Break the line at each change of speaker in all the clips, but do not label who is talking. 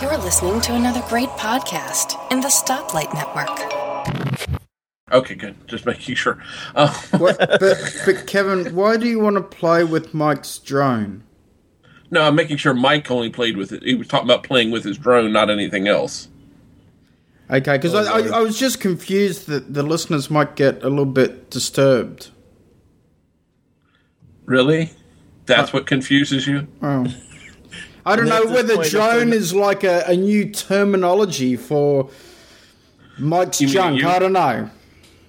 You're listening to another great podcast in the Stoplight Network.
Okay, good. Just making sure. Uh,
What, but, but Kevin, why do you want to play with Mike's drone?
no, I'm making sure Mike only played with it. He was talking about playing with his drone, not anything else.
Okay, because
Oh,
I, I, I was just confused that the listeners might get a little bit disturbed.
Really? That's what confuses you?
Oh. I don't know whether drone is like a, a new terminology for Mike's
You mean
junk.
you-
I don't know.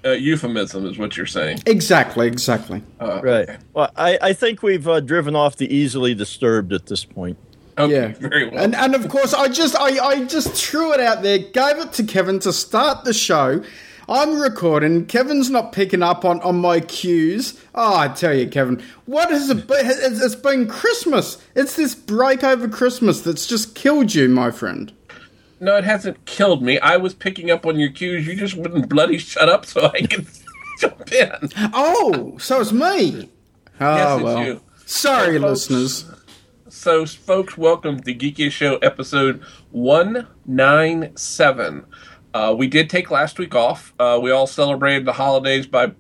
Uh, euphemism is what you're saying.
Exactly, exactly.
Uh,
Right.
okay.
Well, I, I think we've uh, driven off the easily disturbed at this point.
Okay,
Yeah,
very well.
And and of course, I just I, I just threw it out there, gave it to Kevin to start the show. I'm recording. Kevin's not picking up on, on my cues. Oh, I tell you, Kevin, what has it been? It's, been Christmas. It's this break over Christmas that's just killed you, my friend.
no, it hasn't killed me. I was picking up on your cues. You just wouldn't bloody shut up so I can jump in.
Oh, so it's me. Oh
Yes, it's ah,
well.
you.
Sorry, listeners.
So, folks, welcome to Geekiest Show episode 197. Uh, we did take last week off. Uh, we all celebrated the holidays by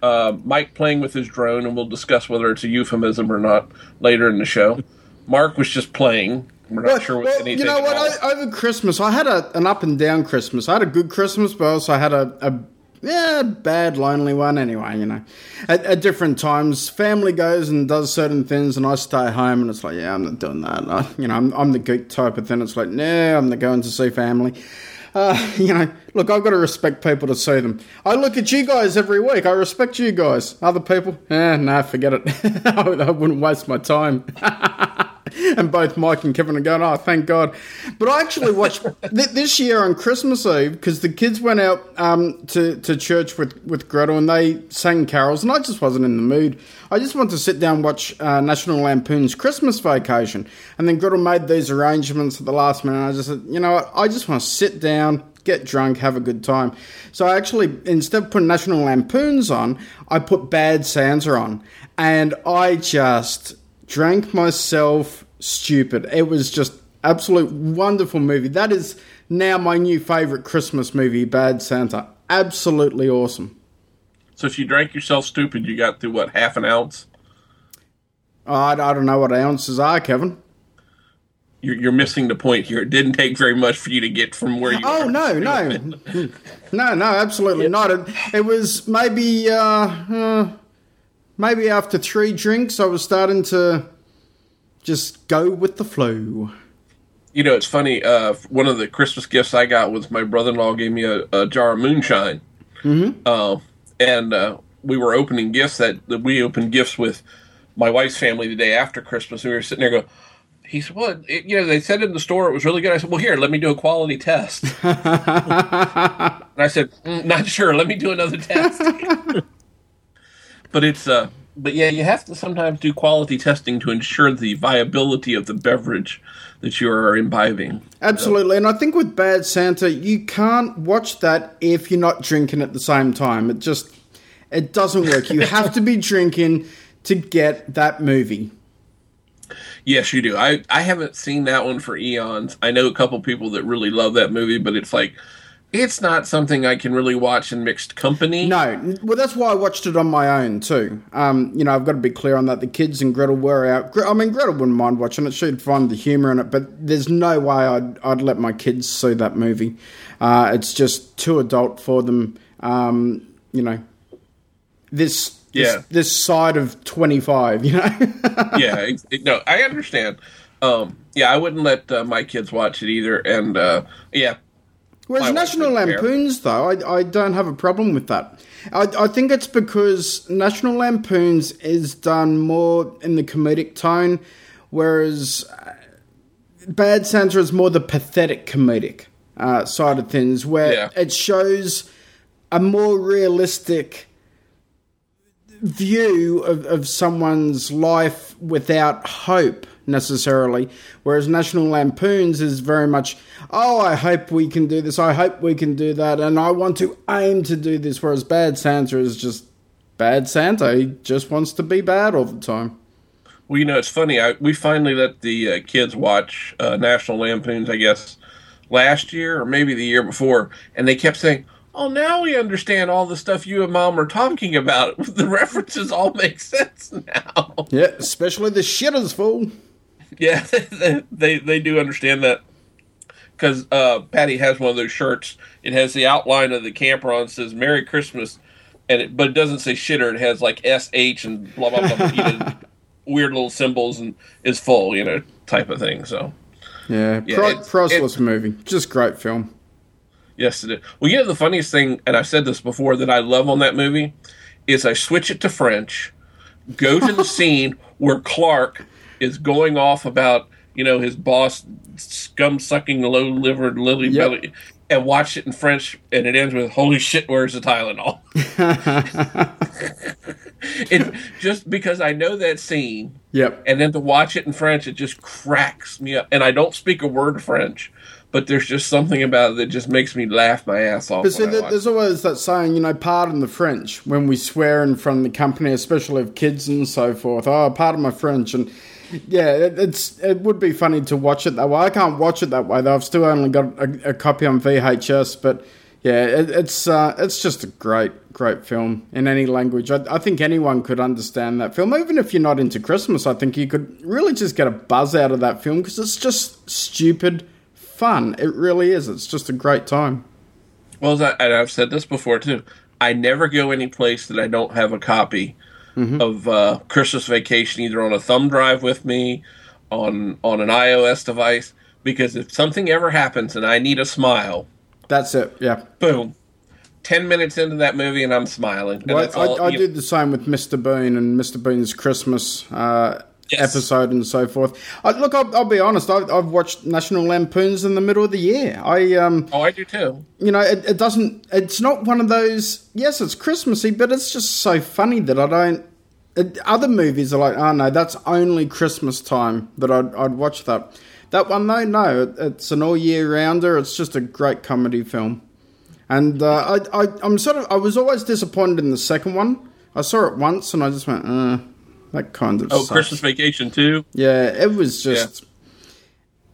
uh, Mike playing with his drone, and we'll discuss whether it's a euphemism or not later in the show. Mark was just playing. We're not
Well,
sure what
well,
anything
you know what? I, over Christmas, I had a, an up and down Christmas. I had a good Christmas, but also I had a, a yeah, bad, lonely one. Anyway, you know, at, at different times, family goes and does certain things, and I stay home, and it's like, yeah, I'm not doing that. I, you know, I'm, I'm the geek type of thing. It's like, no, I'm not going to see family. Uh, you know, look, I've got to respect people to see them. I look at you guys every week. I respect you guys. Other people, eh, no, forget it. I wouldn't waste my time. and both Mike and Kevin are going, oh, thank God. But I actually watched th- this year on Christmas Eve because the kids went out um, to, to church with, with Gretel and they sang carols, and I just wasn't in the mood. I just wanted to sit down and watch uh, National Lampoon's Christmas Vacation. And then Gretel made these arrangements at the last minute, and I just said, you know what, I just want to sit down. Get drunk, have a good time. So I actually, instead of putting National Lampoons on, I put Bad Santa on. And I just drank myself stupid. It was just absolute wonderful movie. That is now my new favorite Christmas movie, Bad Santa. Absolutely awesome.
So, if you drank yourself stupid, you got through what, half an ounce?
I, I don't know what ounces are, Kevin.
You're, you're missing the point here. It didn't take very much for you to get from where you
Oh no, no, no, no, absolutely not. It, it was maybe, uh, uh, maybe after three drinks, I was starting to just go with the flow.
You know, it's funny. Uh, one of the Christmas gifts I got was my brother-in-law gave me a, a jar of moonshine, mm-hmm. uh, and uh, we were opening gifts that, that we opened gifts with my wife's family the day after Christmas. And we were sitting there going. He said, "Well, it, you know, they said in the store it was really good." I said, "Well, here, let me do a quality test." and I said, mm, "Not sure. Let me do another test." but it's uh, but yeah, you have to sometimes do quality testing to ensure the viability of the beverage that you are imbibing.
Absolutely, and I think with Bad Santa, you can't watch that if you're not drinking at the same time. It just it doesn't work. You have to be drinking to get that movie.
Yes, you do. I, I haven't seen that one for eons. I know a couple people that really love that movie, but it's like it's not something I can really watch in mixed company.
No, well, that's why I watched it on my own too. Um, you know, I've got to be clear on that. The kids and Gretel were out. I mean, Gretel wouldn't mind watching it; she'd find the humour in it. But there's no way I'd I'd let my kids see that movie. Uh, it's just too adult for them. Um, you know, this
Yeah.
this, this side of twenty five. You know.
yeah, it, it- no, I understand. Um, yeah, I wouldn't let uh, my kids watch it either. And uh, yeah,
Whereas National. Lampoons, though, I, I don't have a problem with that. I, I think it's because National Lampoons is done more in the comedic tone, whereas uh, Bad Santa is more the pathetic comedic uh, side of things, where
Yeah.
it shows a more realistic view of, of someone's life without hope necessarily whereas national lampoons is very much oh i hope we can do this i hope we can do that and i want to aim to do this whereas bad santa is just bad santa he just wants to be bad all the time
Well, you know, it's funny. I, we finally let the uh, kids watch uh, National Lampoons, I guess, last year or maybe the year before, and they kept saying, "Oh, now we understand all the stuff you and Mom are talking about. The references all make sense now."
Yeah, especially the shitters fool.
Yeah, they they, they do understand that because uh, Patty has one of those shirts. It has the outline of the camper on. It says "Merry Christmas," and it, but it doesn't say shitter. It has like S H and blah blah blah. you know, weird little symbols and is full, you know, type of thing. So
Yeah,
Yeah,
pri- priceless movie. Just great film.
yes, it is. Well, you know, the funniest thing, and I've said this before, that I love on that movie is I switch it to French, go to the scene where Clark is going off about you know his boss scum sucking low livered lily
Yep.
belly. And watch it in French, and it ends with "Holy shit, where's the Tylenol?" it just because I know that scene,
Yep.
and then to watch it in French, it just cracks me up. And I don't speak a word of French, but there's just something about it that just makes me laugh my ass off.
But see, there- there's always that saying, you know, pardon the French when we swear in front of the company, especially of kids and so forth. Oh, pardon my French. And yeah, it, it's it would be funny to watch it that way. I can't watch it that way though. I've still only got a, a copy on VHS, but yeah, it, it's uh, it's just a great great film in any language. I, I think anyone could understand that film, even if you're not into Christmas. I think you could really just get a buzz out of that film because it's just stupid fun. It really is. It's just a great time.
Well, and I've said this before too. I never go any place that I don't have a copy
Mm-hmm.
of uh, Christmas Vacation, either on a thumb drive with me, on on an iOS device, because if something ever happens and I need a smile,
That's it. Yeah.
boom, ten minutes into that movie and I'm smiling. And
Well,
that's all,
I, I did the same with Mr. Bean and Mr. Bean's Christmas uh,
Yes.
episode and so forth. I, look, I'll, I'll be honest. I, I've watched National Lampoons in the middle of the year. I, um,
Oh, I do too.
you know, it, it doesn't. It's not one of those. Yes, it's Christmassy, but it's just so funny that I don't. It, other movies are like, oh no, that's only Christmas time that I'd, I'd watch that. That one though, no, it, it's an all year rounder. It's just a great comedy film. And uh, I, I, I'm sort of, I was always disappointed in the second one. I saw it once and I just went, uh, that kind of.
Oh,
sucks.
Christmas Vacation too.
Yeah, it was just.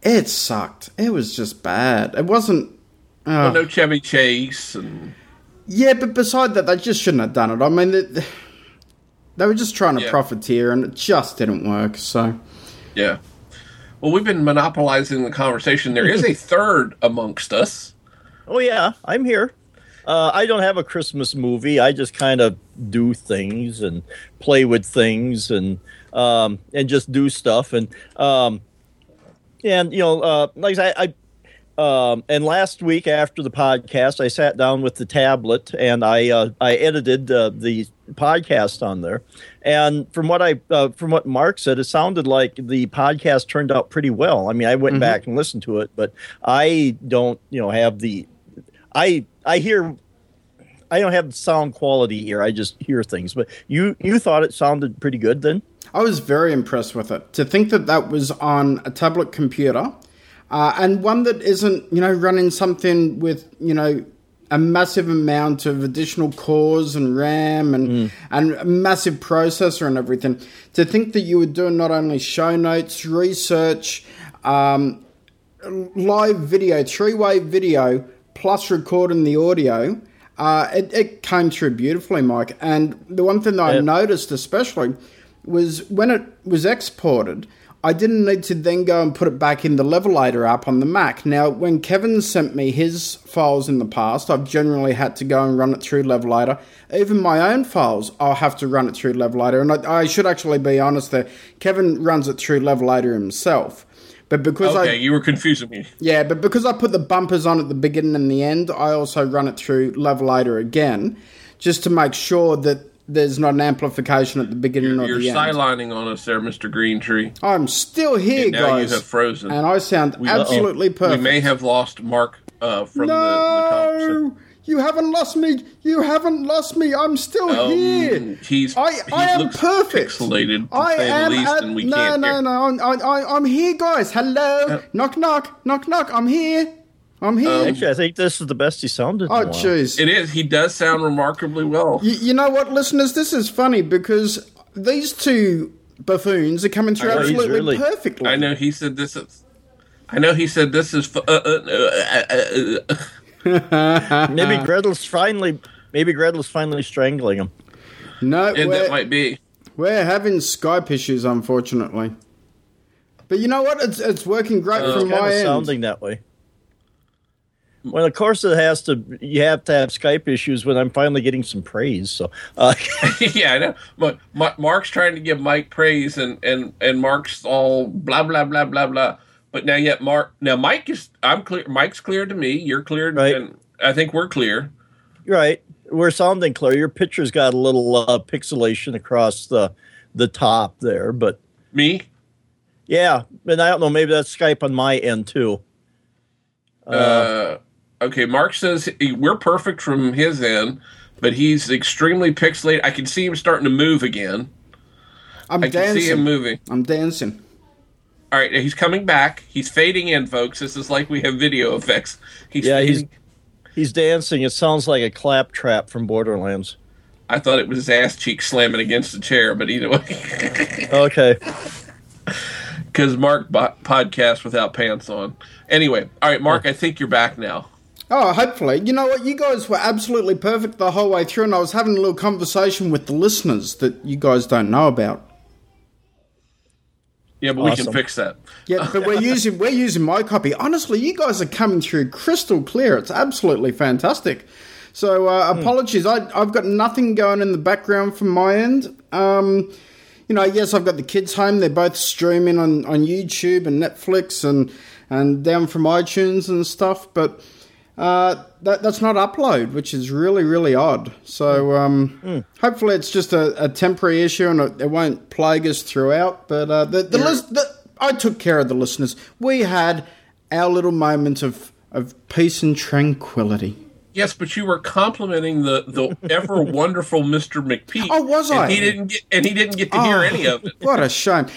It sucked. It was just bad. It wasn't.
Uh, well, no Chevy Chase and
Yeah, but beside that, they just shouldn't have done it. I mean, they, they were just trying to
Yeah.
profiteer, and it just didn't work. So,
yeah. Well, we've been monopolizing the conversation. There is a third amongst us.
Oh yeah, I'm here. Uh, I don't have a Christmas movie. I just kind of do things and play with things and um, and just do stuff and um, and you know, uh, like I, I um, and last week after the podcast, I sat down with the tablet and I uh, I edited uh, the podcast on there. And from what I uh, from what Mark said, it sounded like the podcast turned out pretty well. I mean, I went back and listened to it, but I don't you know have the I I hear I don't have sound quality here. I just hear things. But you you thought it sounded pretty good then?
I was very impressed with it. To think that that was on a tablet computer, uh, and one that isn't, you know, running something with, you know, a massive amount of additional cores and RAM and and a massive processor and everything. To think that you were doing not only show notes, research, um, live video, three way video, plus recording the audio. Uh, it, it came through beautifully, Mike. And the one thing that I noticed, especially, was when it was exported, I didn't need to then go and put it back in the Levelator app on the Mac. Now, when Kevin sent me his files in the past, I've generally had to go and run it through Levelator. Even my own files, I'll have to run it through Levelator. And I, I should actually be honest there, Kevin runs it through Levelator himself. But because I
Okay, you were confusing me.
yeah, but because I put the bumpers on at the beginning and the end, I also run it through Levelator again, just to make sure that there's not an amplification at the beginning or the end.
You're
the end.
sidelining on us there, Mr. Green Tree.
I'm still here,
And now
guys,
you have frozen.
and I sound absolutely perfect.
We may have lost Mark uh, from the, the conversation.
No, you haven't lost me. You haven't lost me. I'm still
Um,
here.
he's-
I,
he
I am
looks
perfect.
pixelated,
I
say the
am.
least,
at-
and we
no,
can't
no,
hear.
no. I'm, I, I, I'm here, guys. Hello. knock, knock, knock, knock. I'm here. I'm here.
Actually, I think this is the best he sounded. in a
oh, jeez.
It is. He does sound remarkably well.
You, you know what, listeners? This is funny because these two buffoons are coming through
I know he's
absolutely
really-
perfectly.
I know he said this is. I know he said this is. fu- Uh, uh, uh, uh, uh,
Maybe Gretel's finally. Maybe Gretel's finally strangling him.
No,
and
we're,
that might be.
we're having Skype issues, unfortunately. But you know what? It's it's working great
Uh,
from
kind
my
of
end.
sounding that way. Well, of course, it has to. You have to have Skype issues when I'm finally getting some praise. So, uh,
yeah, I know. But Mark's trying to give Mike praise, and and and Mark's all blah blah blah blah blah. But now, yet Mark, now Mike is. I'm clear. Mike's clear to me. You're clear,
Right.
and I think we're clear.
right, we're sounding clear. Your picture's got a little uh, pixelation across the the top there, but
Me,
yeah, and I don't know. Maybe that's Skype on my end too.
uh, okay. Mark says he- we're perfect from his end, but he's extremely pixelated. I can see him starting to move again.
I'm
I can see him moving.
I'm dancing.
All right, he's coming back. He's fading in, folks. This is like we have video effects. He's
Yeah, he's
fading-
he's dancing. It sounds like a claptrap from Borderlands.
I thought it was his ass cheek slamming against the chair, but either way,
Okay,
because Mark bo- podcast without pants on. Anyway, all right, Mark, oh. I think you're back now.
Oh, hopefully. You know what? You guys were absolutely perfect the whole way through, and I was having a little conversation with the listeners that you guys don't know about.
Yeah, but we can fix that.
Yeah, but we're using we're using my copy. Honestly, you guys are coming through crystal clear. It's absolutely fantastic. So uh, apologies, I, I've got nothing going in the background from my end. Um, you know, yes, I've got the kids home. They're both streaming on, on YouTube and Netflix and and down from iTunes and stuff. But uh, that that's not upload, which is really really odd. So um, hopefully it's just a, a temporary issue and it, it won't plague us throughout. But uh, the the, lis- the I took care of the listeners. We had our little moment of of peace and tranquility.
Yes, but you were complimenting the the ever wonderful Mister McPeak.
Oh, was
and
I?
He didn't get, and he didn't get to hear
Oh,
any of it.
What a shame.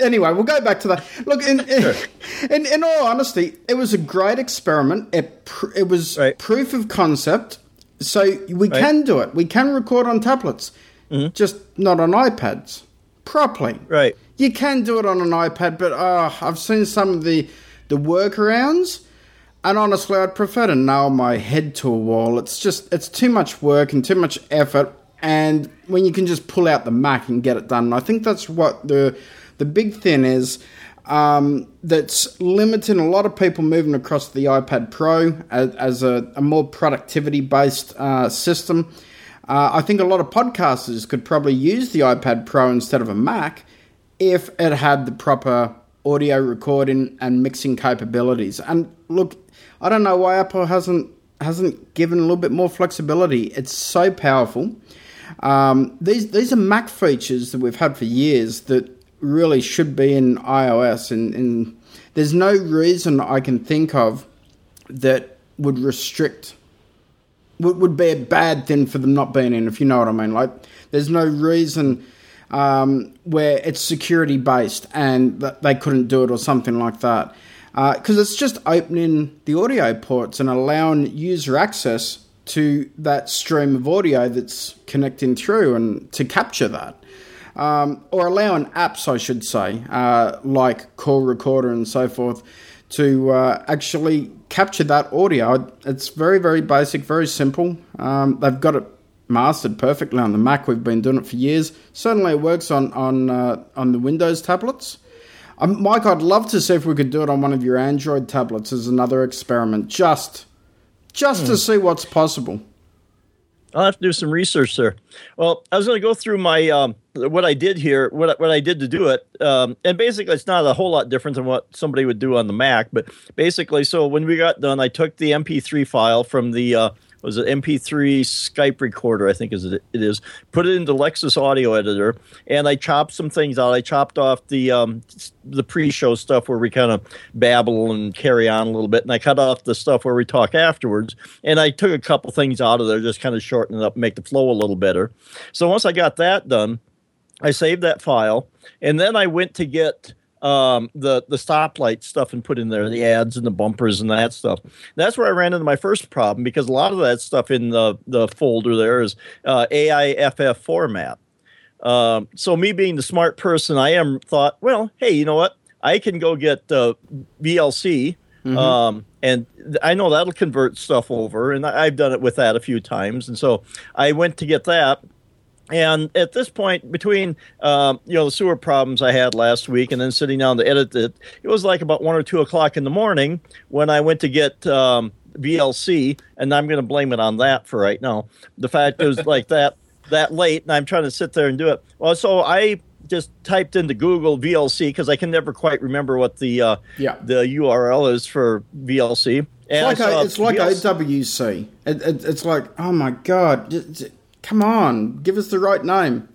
Anyway, we'll go back to that. Look, in, in, in all honesty, it was a great experiment. It pr- it was
Right.
proof of concept. So we can do it. We can record on tablets,
Mm-hmm.
just not on iPads properly.
right.
You can do it on an iPad, but uh, I've seen some of the the workarounds, and honestly, I'd prefer to nail my head to a wall. It's just it's too much work and too much effort, and when you can just pull out the Mac and get it done, I think that's what the the big thing is. Um, that's limiting a lot of people moving across the iPad Pro as, as a, a more productivity based uh, system. Uh, I think a lot of podcasters could probably use the iPad Pro instead of a Mac if it had the proper audio recording and mixing capabilities. And look, I don't know why Apple hasn't hasn't given a little bit more flexibility. It's so powerful. Um, these these are Mac features that we've had for years that really should be in iOS, and, and there's no reason I can think of that would restrict would, would be a bad thing for them not being in, if you know what I mean. Like, there's no reason um, where it's security based and that they couldn't do it or something like that. Because it's just opening the audio ports and allowing user access to that stream of audio that's connecting through and to capture that. Um, or allowing apps, I should say, uh, like Call Recorder and so forth, to uh, actually capture that audio. It's very, very basic, very simple. Um, they've got it mastered perfectly on the Mac. We've been doing it for years. Certainly, it works on on uh, on the Windows tablets. Um, Mike, I'd love to see if we could do it on one of your Android tablets as another experiment, just just to see what's possible.
I'll have to do some research there. Well, I was going to go through my um, what I did here, what what I did to do it, um, and basically it's not a whole lot different than what somebody would do on the Mac. But basically, so when we got done, I took the MP3 file from the uh, was it MP3 Skype recorder, I think is it, it is, put it into Lexis Audio Editor, and I chopped some things out. I chopped off the um, the pre-show stuff where we kind of babble and carry on a little bit, and I cut off the stuff where we talk afterwards. And I took a couple things out of there, just kind of shorten it up, make the flow a little better. So once I got that done, I saved that file, and then I went to get um, the the stoplight stuff and put in there the ads and the bumpers and that stuff. That's where I ran into my first problem because a lot of that stuff in the the folder there is uh, AIFF format. Um, so me being the smart person I am, thought, well, hey, you know what? I can go get uh, VLC,
Mm-hmm.
um, and I know that'll convert stuff over, and I've done it with that a few times. And so I went to get that. And at this point, between um, you know the sewer problems I had last week, and then sitting down to edit it, it was like about one or two o'clock in the morning when I went to get um, VLC, and I'm going to blame it on that for right now. The fact it was like that that late, and I'm trying to sit there and do it. Well, so I just typed into Google VLC because I can never quite remember what the uh,
Yeah.
the URL is for VLC.
It's like,
I
a, it's like
VLC
OWC. It, it, it's like, oh my god, come on, give us the right name.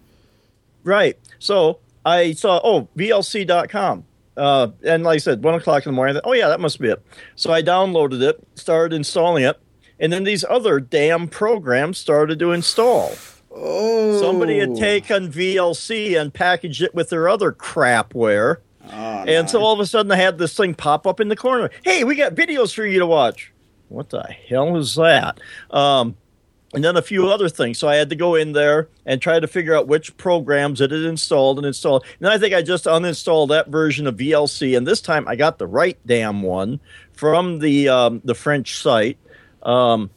Right. So I saw, oh, VLC.com. Uh, and like I said, one o'clock in the morning, thought, oh, yeah, that must be it. So I downloaded it, started installing it, and then these other damn programs started to install.
Oh,
Somebody had taken VLC and packaged it with their other crapware. and so all of a sudden, I had this thing pop up in the corner. Hey, we got videos for you to watch. What the hell is that? Um, and then a few other things. So I had to go in there and try to figure out which programs it had installed and installed. And I think I just uninstalled that version of VLC, and this time I got the right damn one from the um, the French site. Um,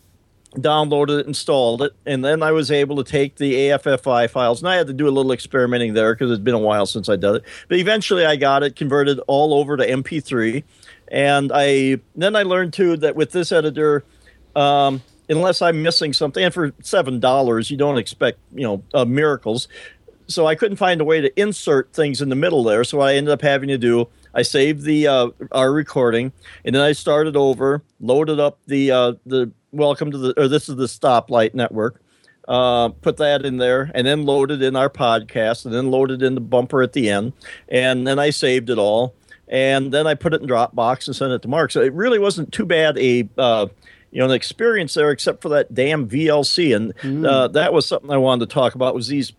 downloaded it, installed it, and then I was able to take the AFFI files. And I had to do a little experimenting there because it's been a while since I did it. But eventually, I got it converted all over to MP3, and I then I learned too that with this editor. Um, unless I'm missing something, and for seven dollars, you don't expect you know uh, miracles. So I couldn't find a way to insert things in the middle there. So I ended up having to do, I saved the uh, our recording, and then I started over, loaded up the uh, the welcome to the or this is the stoplight network. Uh, put that in there, and then loaded in our podcast, and then loaded in the bumper at the end, and then I saved it all, and then I put it in Dropbox and sent it to Mark. So it really wasn't too bad a uh, you know, an experience there, except for that damn VLC, and uh, that was something I wanted to talk about. Was these?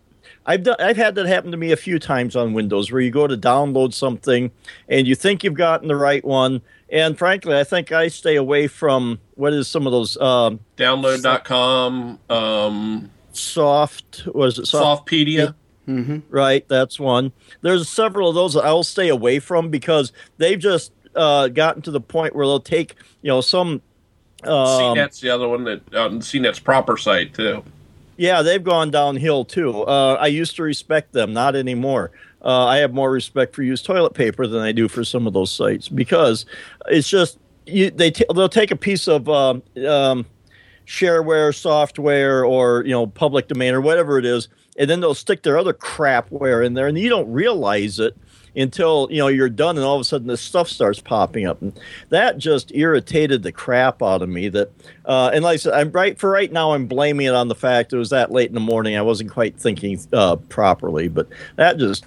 I've done, I've had that happen to me a few times on Windows, where you go to download something and you think you've gotten the right one, and frankly, I think I stay away from what is some of those um,
Download.com, um,
soft. Was it soft?
Softpedia.
Right, that's one. There's several of those that I'll stay away from because they've just uh, gotten to the point where they'll take you know some um,
CNET's the other one that on CNET's proper site too.
Yeah, they've gone downhill too. Uh, I used to respect them, not anymore. Uh, I have more respect for used toilet paper than I do for some of those sites because it's just you, they t- they'll take a piece of um, um, shareware, software, or you know public domain or whatever it is, and then they'll stick their other crapware in there, and you don't realize it until you know you're done, and all of a sudden this stuff starts popping up, and that just irritated the crap out of me. That uh, and like I said, I'm right for right now. I'm blaming it on the fact it was that late in the morning. I wasn't quite thinking uh, properly, but that just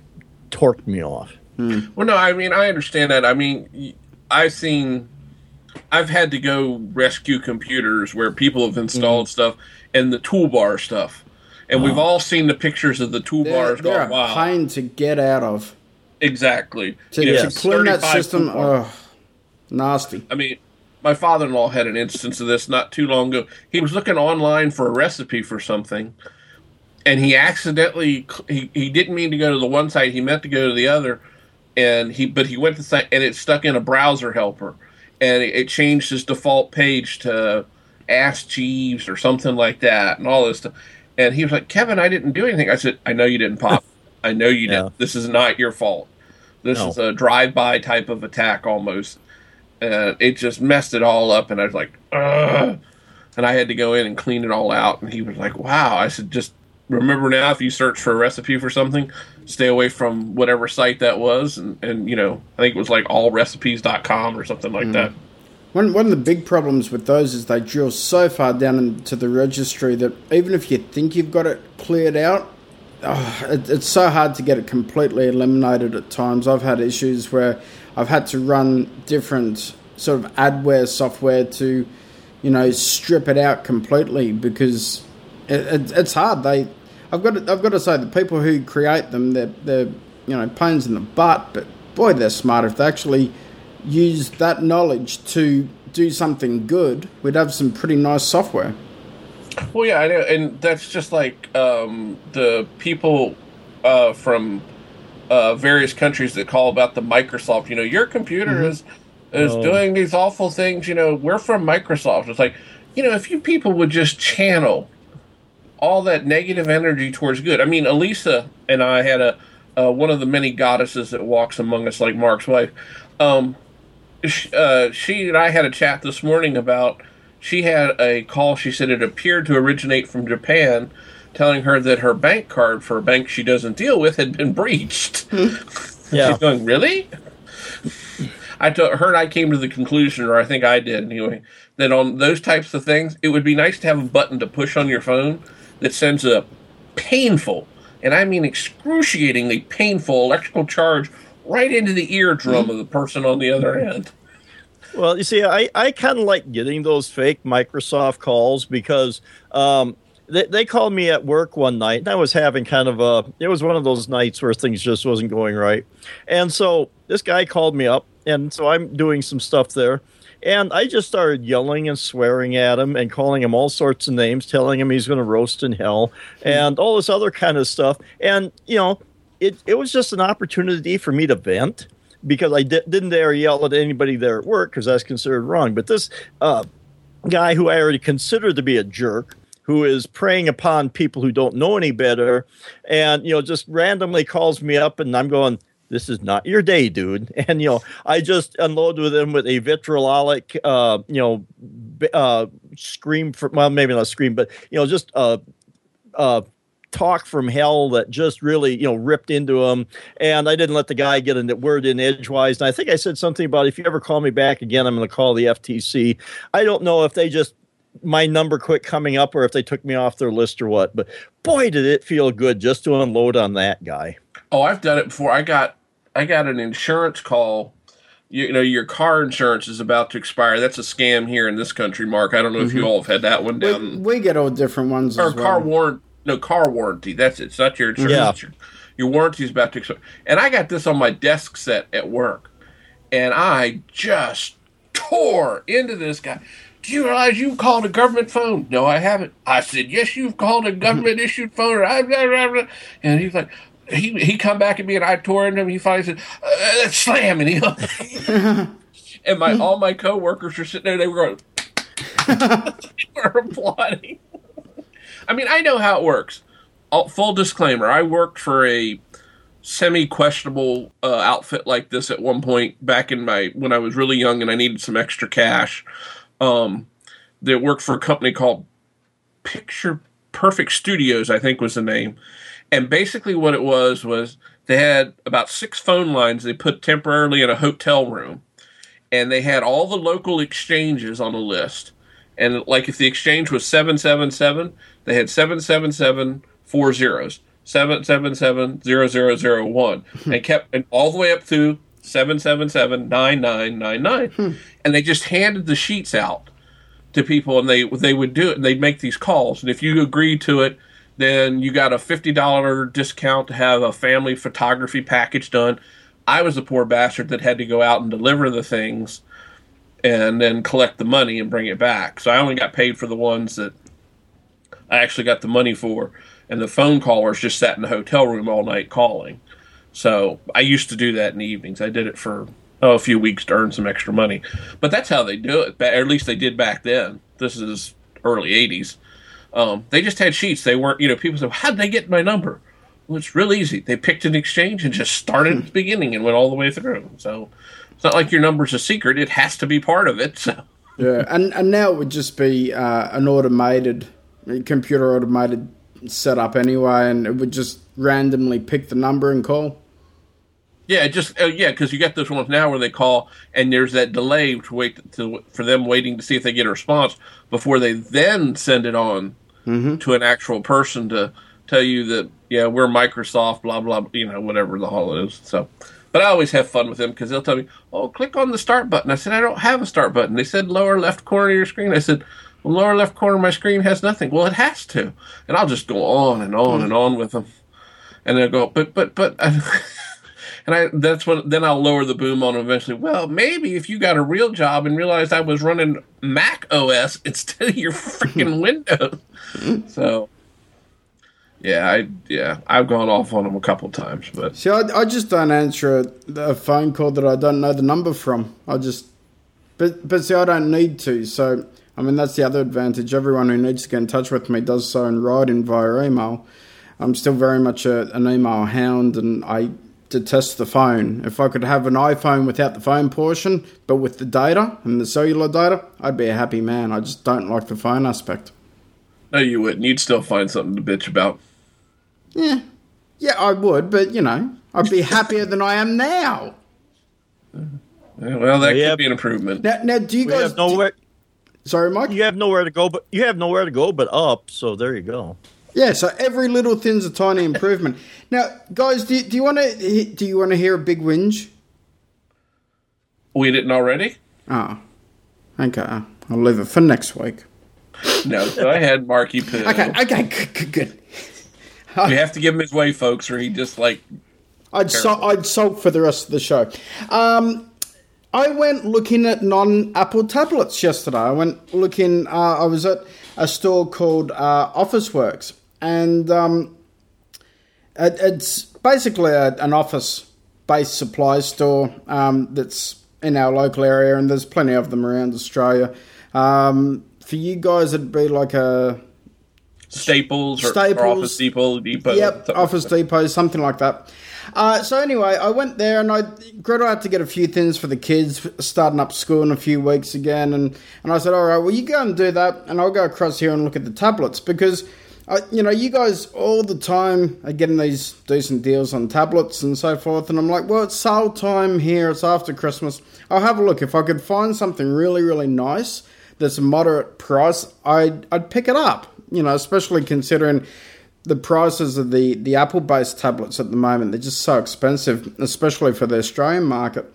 torqued me off.
Well, no, I mean I understand that. I mean i've seen, I've had to go rescue computers where people have installed
Mm-hmm.
stuff and the toolbar stuff, and we've all seen the pictures of the
They're,
toolbars.
they're
Going,
a
wow,
pain to get out of.
Exactly.
To,
You know,
to clean that system, oh, nasty.
I mean, my father-in-law had an instance of this not too long ago. He was looking online for a recipe for something, and he accidentally he, he didn't mean to go to the one site. He meant to go to the other, and he but he went to the site and it stuck in a browser helper, and it, it changed his default page to Ask Jeeves or something like that, and all this stuff. And he was like, "Kevin, I didn't do anything." I said, "I know you didn't pop. I know you
Yeah.
didn't. This is not your fault. This
No.
is a drive-by type of attack almost." and it just messed it all up. And I was like, Ugh. and I had to go in and clean it all out. And he was like, wow. I said, just remember now, if you search for a recipe for something, stay away from whatever site that was. And, and you know, I think it was like allrecipes.com or something like mm. that.
One, one of the big problems with those is they drill so far down into the registry that even if you think you've got it cleared out, oh, it, it's so hard to get it completely eliminated at times. I've had issues where I've had to run different sort of adware software to, you know, strip it out completely because it, it, it's hard. They, I've got to, I've got to say the people who create them, they're, they're you know pains in the butt, but boy, they're smart if they actually use that knowledge to do something good, we'd have some pretty nice software.
Well, yeah, I know, and that's just like um, the people uh, from uh, various countries that call about the Microsoft. You know, your computer mm-hmm. is is oh. doing these awful things. You know, we're from Microsoft. It's like, you know, if you people would just channel all that negative energy towards good. I mean, Elisa and I had a uh, one of the many goddesses that walks among us, like Mark's wife. Um, she, uh, she and I had a chat this morning about. She had a call. She said it appeared to originate from Japan, telling her that her bank card for a bank she doesn't deal with had been breached. yeah. She's going, really? I told her and I came to the conclusion, or I think I did anyway, that on those types of things, it would be nice to have a button to push on your phone that sends a painful, and I mean excruciatingly painful electrical charge right into the eardrum mm-hmm. of the person on the other end.
Well, you see, I, I kind of like getting those fake Microsoft calls because um, they, they called me at work one night and I was having kind of a, it was one of those nights where things just wasn't going right. And so this guy called me up and so I'm doing some stuff there. And I just started yelling and swearing at him and calling him all sorts of names, telling him he's going to roast in hell and all this other kind of stuff. And, you know, it, it was just an opportunity for me to vent because I di- didn't dare yell at anybody there at work because that's considered wrong. But this uh, guy who I already considered to be a jerk who is preying upon people who don't know any better and you know just randomly calls me up and i'm going this is not your day dude and you know i just unloaded with him with a vitriolic uh, you know uh, scream for well maybe not scream but you know just uh, uh, talk from hell that just really you know ripped into him and i didn't let the guy get a word in edgewise and i think i said something about if you ever call me back again i'm going to call the ftc i don't know if they just my number quit coming up or if they took me off their list or what. But boy, did it feel good just to unload on that guy.
Oh, I've done it before. I got I got an insurance call. You, you know, your car insurance is about to expire. That's a scam here in this country, Mark. I don't know mm-hmm. if you mm-hmm. all have had that one down.
We, we get all different ones.
Or car well. warrant. No, car warranty. That's it. It's not your insurance. Yeah. Your, your warranty is about to expire. And I got this on my desk set at work, and I just tore into this guy do you realize you've called a government phone? No, I haven't. I said, yes, you've called a government issued phone. And he's like, he he come back at me and I tore into him. He finally said, uh, slam, and he and my all my coworkers were sitting there. They were going, they were applauding. I mean, I know how it works. full disclaimer: I worked for a semi questionable uh, outfit like this at one point back in my when I was really young and I needed some extra cash um, that worked for a company called Picture Perfect Studios, I think was the name. And basically, what it was was they had about six phone lines they put temporarily in a hotel room, and they had all the local exchanges on a list. And like if the exchange was seven seven seven, they had seven seven seven four zeros. Seven seven seven zero zero zero one, and kept and all the way up through seven seven seven nine nine nine nine, hmm. and they just handed the sheets out to people, and they they would do it, and they'd make these calls, and if you agreed to it, then you got a fifty dollar discount to have a family photography package done. I was the poor bastard that had to go out and deliver the things, and then collect the money and bring it back. So I only got paid for the ones that I actually got the money for, and the phone callers just sat in the hotel room all night calling. So I used to do that in the evenings. I did it for oh, a few weeks to earn some extra money. But that's how they do it, or at least they did back then. This is early 80s. Um, they just had sheets. They weren't, you know, people said, how'd they get my number? Well, it's real easy. They picked an exchange and just started at the beginning and went all the way through. So it's not like your number's a secret. It has to be part of it. So.
Yeah, and, and now it would just be uh, an automated, computer automated setup anyway, and it would just randomly pick the number and call.
Yeah, just uh, yeah, because you get those ones now where they call and there's that delay to wait to, for them waiting to see if they get a response before they then send it on mm-hmm. to an actual person to tell you that yeah we're Microsoft blah blah you know whatever the hell it is. So, but I always have fun with them because they'll tell me oh click on the start button. I said I don't have a start button. They said lower left corner of your screen. I said well, lower left corner of my screen has nothing. Well, it has to, and I'll just go on and on mm-hmm. and on with them, and they'll go but but but. And I that's what then I'll lower the boom on them eventually. Well, maybe if you got a real job and realized I was running Mac OS instead of your freaking Windows. so Yeah, I yeah, I've gone off on them a couple times, but
See, I, I just don't answer a, a phone call that I don't know the number from. I just, but but see, I don't need to. So I mean, that's the other advantage. Everyone who needs to get in touch with me does so in writing via email. I'm still very much a, an email hound, and I detest the phone. If I could have an iPhone without the phone portion, but with the data and the cellular data, I'd be a happy man. I just don't like the phone aspect.
no, you wouldn't. You'd still find something to bitch about.
Yeah, yeah, I would, but you know, I'd be happier than I am now.
Well, that
Yeah.
could be an improvement.
Now, now, do you
We
guys?
have nowhere.
sorry, Mike.
You have nowhere to go, but you have nowhere to go but up. So there you go.
Yeah, so every little thing's a tiny improvement. now, guys, do, do you want to do you want to hear a big whinge?
We didn't already.
Oh, okay. Ah, I'll leave it for next week.
No, go ahead, Marky Poo.
Okay, okay, good, good, good.
We have to give him his way, folks, or he just like
I'd so, I'd sulk for the rest of the show. Um, I went looking at non-Apple tablets yesterday. I went looking. Uh, I was at a store called uh, Officeworks, and um, it, it's basically a, an office-based supply store um, that's in our local area, and there's plenty of them around Australia. Um, for you guys, it'd be like a
Staples or,
Staples.
or Office Depot, Depot.
Yep,
something
Office
like that.
Depot, something like that. Uh, so anyway, I went there and I Greta had to get a few things for the kids starting up school in a few weeks again, and and I said, all right, well you go and do that, and I'll go across here and look at the tablets because. I, you know, you guys all the time are getting these decent deals on tablets and so forth, and I'm like, well, it's sale time here. It's after Christmas. I'll have a look if I could find something really, really nice that's a moderate price. I'd I'd pick it up. You know, especially considering the prices of the, the Apple based tablets at the moment, they're just so expensive, especially for the Australian market.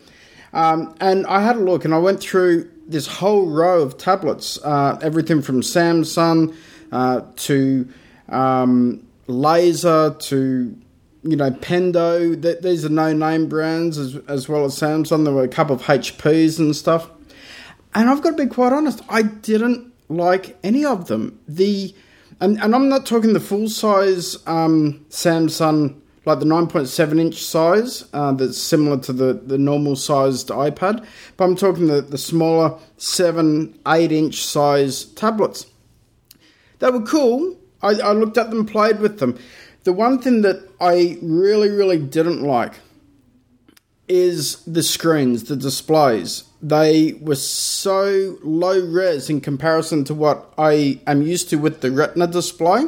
Um, and I had a look and I went through this whole row of tablets, uh, everything from Samsung uh, to um, Laser to you know Pendo. Th- these are no name brands as, as well as Samsung. There were a couple of HPs and stuff. And I've got to be quite honest, I didn't like any of them. The and, and I'm not talking the full size um, Samsung, like the 9.7 inch size uh, that's similar to the, the normal sized iPad, but I'm talking the, the smaller 7, 8 inch size tablets. They were cool. I, I looked at them, played with them. The one thing that I really, really didn't like is the screens, the displays. They were so low res in comparison to what I am used to with the Retina display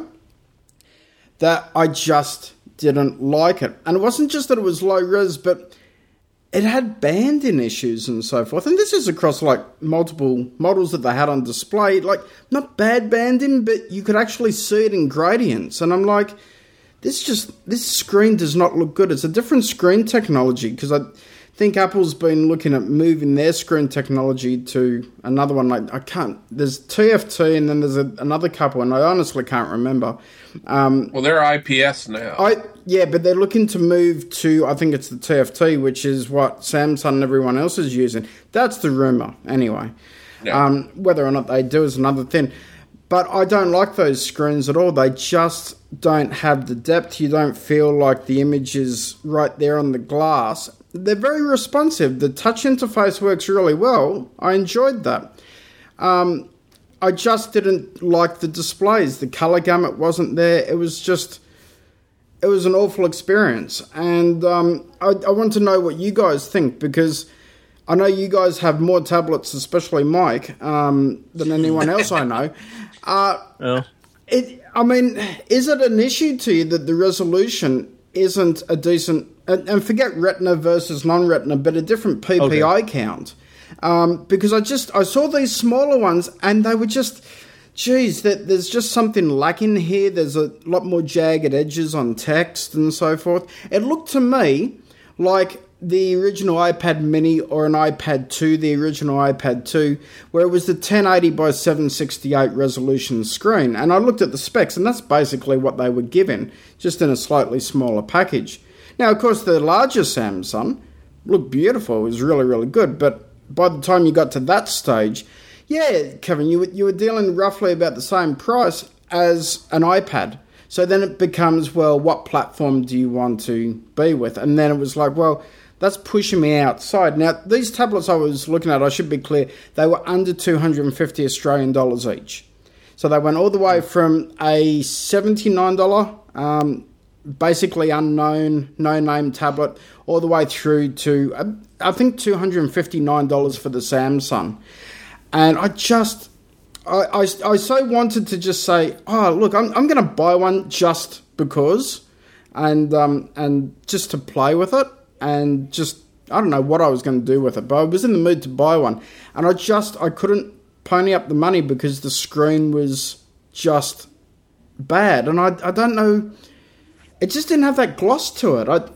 that I just didn't like it. And it wasn't just that it was low res, but it had banding issues and so forth. And this is across like multiple models that they had on display. Like, not bad banding, but you could actually see it in gradients. And I'm like, this just this screen does not look good. It's a different screen technology because I think Apple's been looking at moving their screen technology to another one. Like I can't. There's TFT and then there's a, another couple, and I honestly can't remember. Um,
Well, they're IPS now.
I yeah, but they're looking to move to I think it's the TFT, which is what Samsung and everyone else is using. That's the rumor, anyway.
Yeah.
Um, whether or not they do is another thing. But I don't like those screens at all. They just don't have the depth. You don't feel like the image is right there on the glass. They're very responsive. The touch interface works really well. I enjoyed that. Um, I just didn't like the displays. The color gamut wasn't there. It was just, it was an awful experience. And um, I, I want to know what you guys think because I know you guys have more tablets, especially Mike, um, than anyone else I know. Uh,
Well,
it, I mean, is it an issue to you that the resolution isn't a decent, and, and forget retina versus non-retina, but a different PPI count? Um, because I just I saw these smaller ones and they were just, geez, that there's just something lacking here. There's a lot more jagged edges on text and so forth. It looked to me like the original iPad Mini or an iPad 2, the original iPad 2, where it was the 1080 by 768 resolution screen. And I looked at the specs, and that's basically what they were given, just in a slightly smaller package. Now, of course, the larger Samsung looked beautiful, it was really, really good, but by the time you got to that stage, yeah, Kevin, you were, you were dealing roughly about the same price as an iPad. So then it becomes, well, what platform do you want to be with? And then it was like, well, that's pushing me outside. Now, these tablets I was looking at, I should be clear, they were under 250 Australian dollars each. So they went all the way from a $79, um, basically unknown, no name tablet, all the way through to, uh, I think, $259 for the Samsung. And I just, I, I, I so wanted to just say, oh, look, I'm, I'm going to buy one just because, and, um, and just to play with it and just I don't know what I was going to do with it, but I was in the mood to buy one, and I just I couldn't pony up the money because the screen was just bad, and I I don't know, it just didn't have that gloss to it. I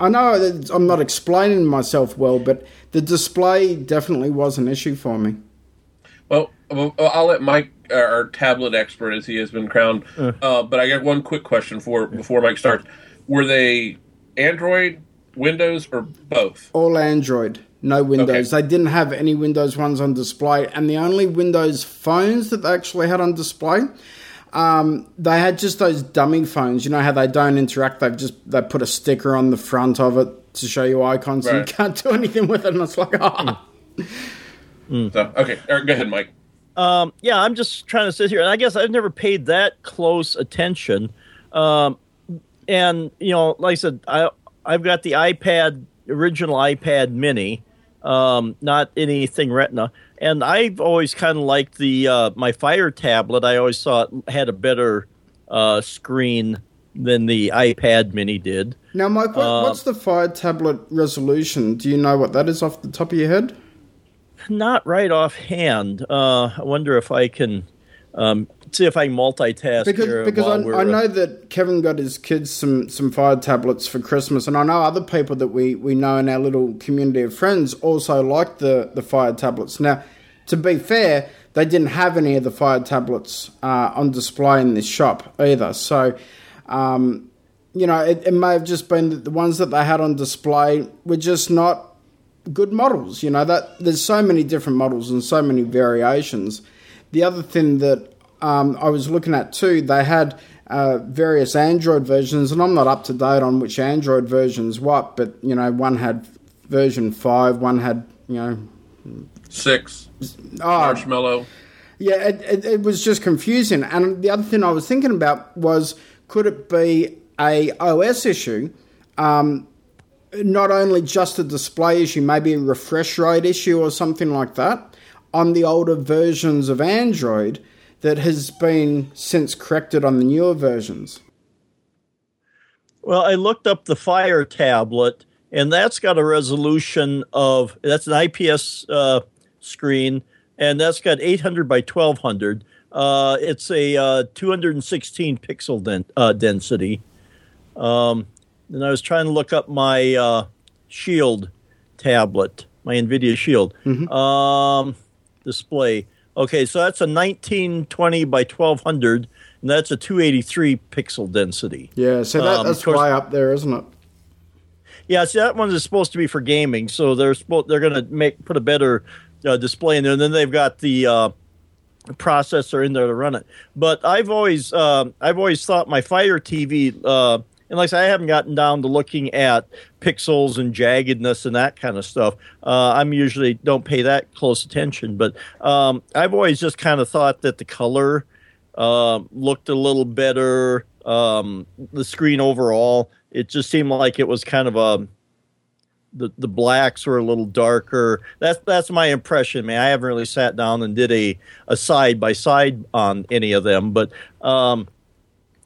I know I'm not explaining myself well, but the display definitely was an issue for me.
Well, I'll let Mike, our tablet expert, as he has been crowned. Uh, uh, but I got one quick question for before Mike starts. Were they Android, Windows, or both?
All Android, no Windows. Okay. They didn't have any Windows ones on display, and the only Windows phones that they actually had on display. Um, they had just those dummy phones. You know how they don't interact. They've just they put a sticker on the front of it to show you icons. Right. So you can't do anything with it, and it's like, ah.
Oh. Mm. So, okay, Eric, go ahead, Mike.
Um, yeah, I'm just trying to sit here, and I guess I've never paid that close attention. Um, and you know, like I said, I I've got the iPad original iPad Mini, um, not anything Retina, and I've always kind of liked the uh, my Fire tablet. I always thought had a better uh, screen than the iPad Mini did.
Now, Mike, what, uh, what's the Fire tablet resolution? Do you know what that is off the top of your head?
Not right offhand. Uh, I wonder if I can um, see if I can multitask
because because I, I, know that Kevin got his kids some some fire tablets for Christmas, and I know other people that we we know in our little community of friends also like the the fire tablets. Now, to be fair, they didn't have any of the fire tablets uh, on display in this shop either. So, um, you know, it, it may have just been that the ones that they had on display were just not good models. You know that there's so many different models and so many variations. The other thing that um, I was looking at too, they had uh, various Android versions, and I'm not up to date on which Android versions what, but you know, one had version five, one had you know
six, oh, marshmallow.
Yeah, it, it, it was just confusing. And the other thing I was thinking about was, could it be a OS issue? Um, not only just a display issue, maybe a refresh rate issue or something like that on the older versions of Android that has been since corrected on the newer versions?
Well, I looked up the Fire tablet, and that's got a resolution of that's an IPS uh, screen, and that's got 800 by 1200. Uh, it's a uh, 216 pixel den- uh, density. Um, and I was trying to look up my uh, Shield tablet, my NVIDIA Shield mm-hmm. um, display. Okay, so that's a 1920 by 1200, and that's a 283 pixel density.
Yeah, so that, um, that's course, way up there, isn't it?
Yeah, see that one is supposed to be for gaming, so they're supposed they're going to make put a better uh, display in there, and then they've got the uh, processor in there to run it. But I've always uh, I've always thought my Fire TV uh, and like I, said, I haven't gotten down to looking at pixels and jaggedness and that kind of stuff. Uh, I'm usually don't pay that close attention, but um, I've always just kind of thought that the color uh, looked a little better. Um, the screen overall, it just seemed like it was kind of a the, the blacks were a little darker. That's that's my impression, man. I haven't really sat down and did a, a side by side on any of them, but um,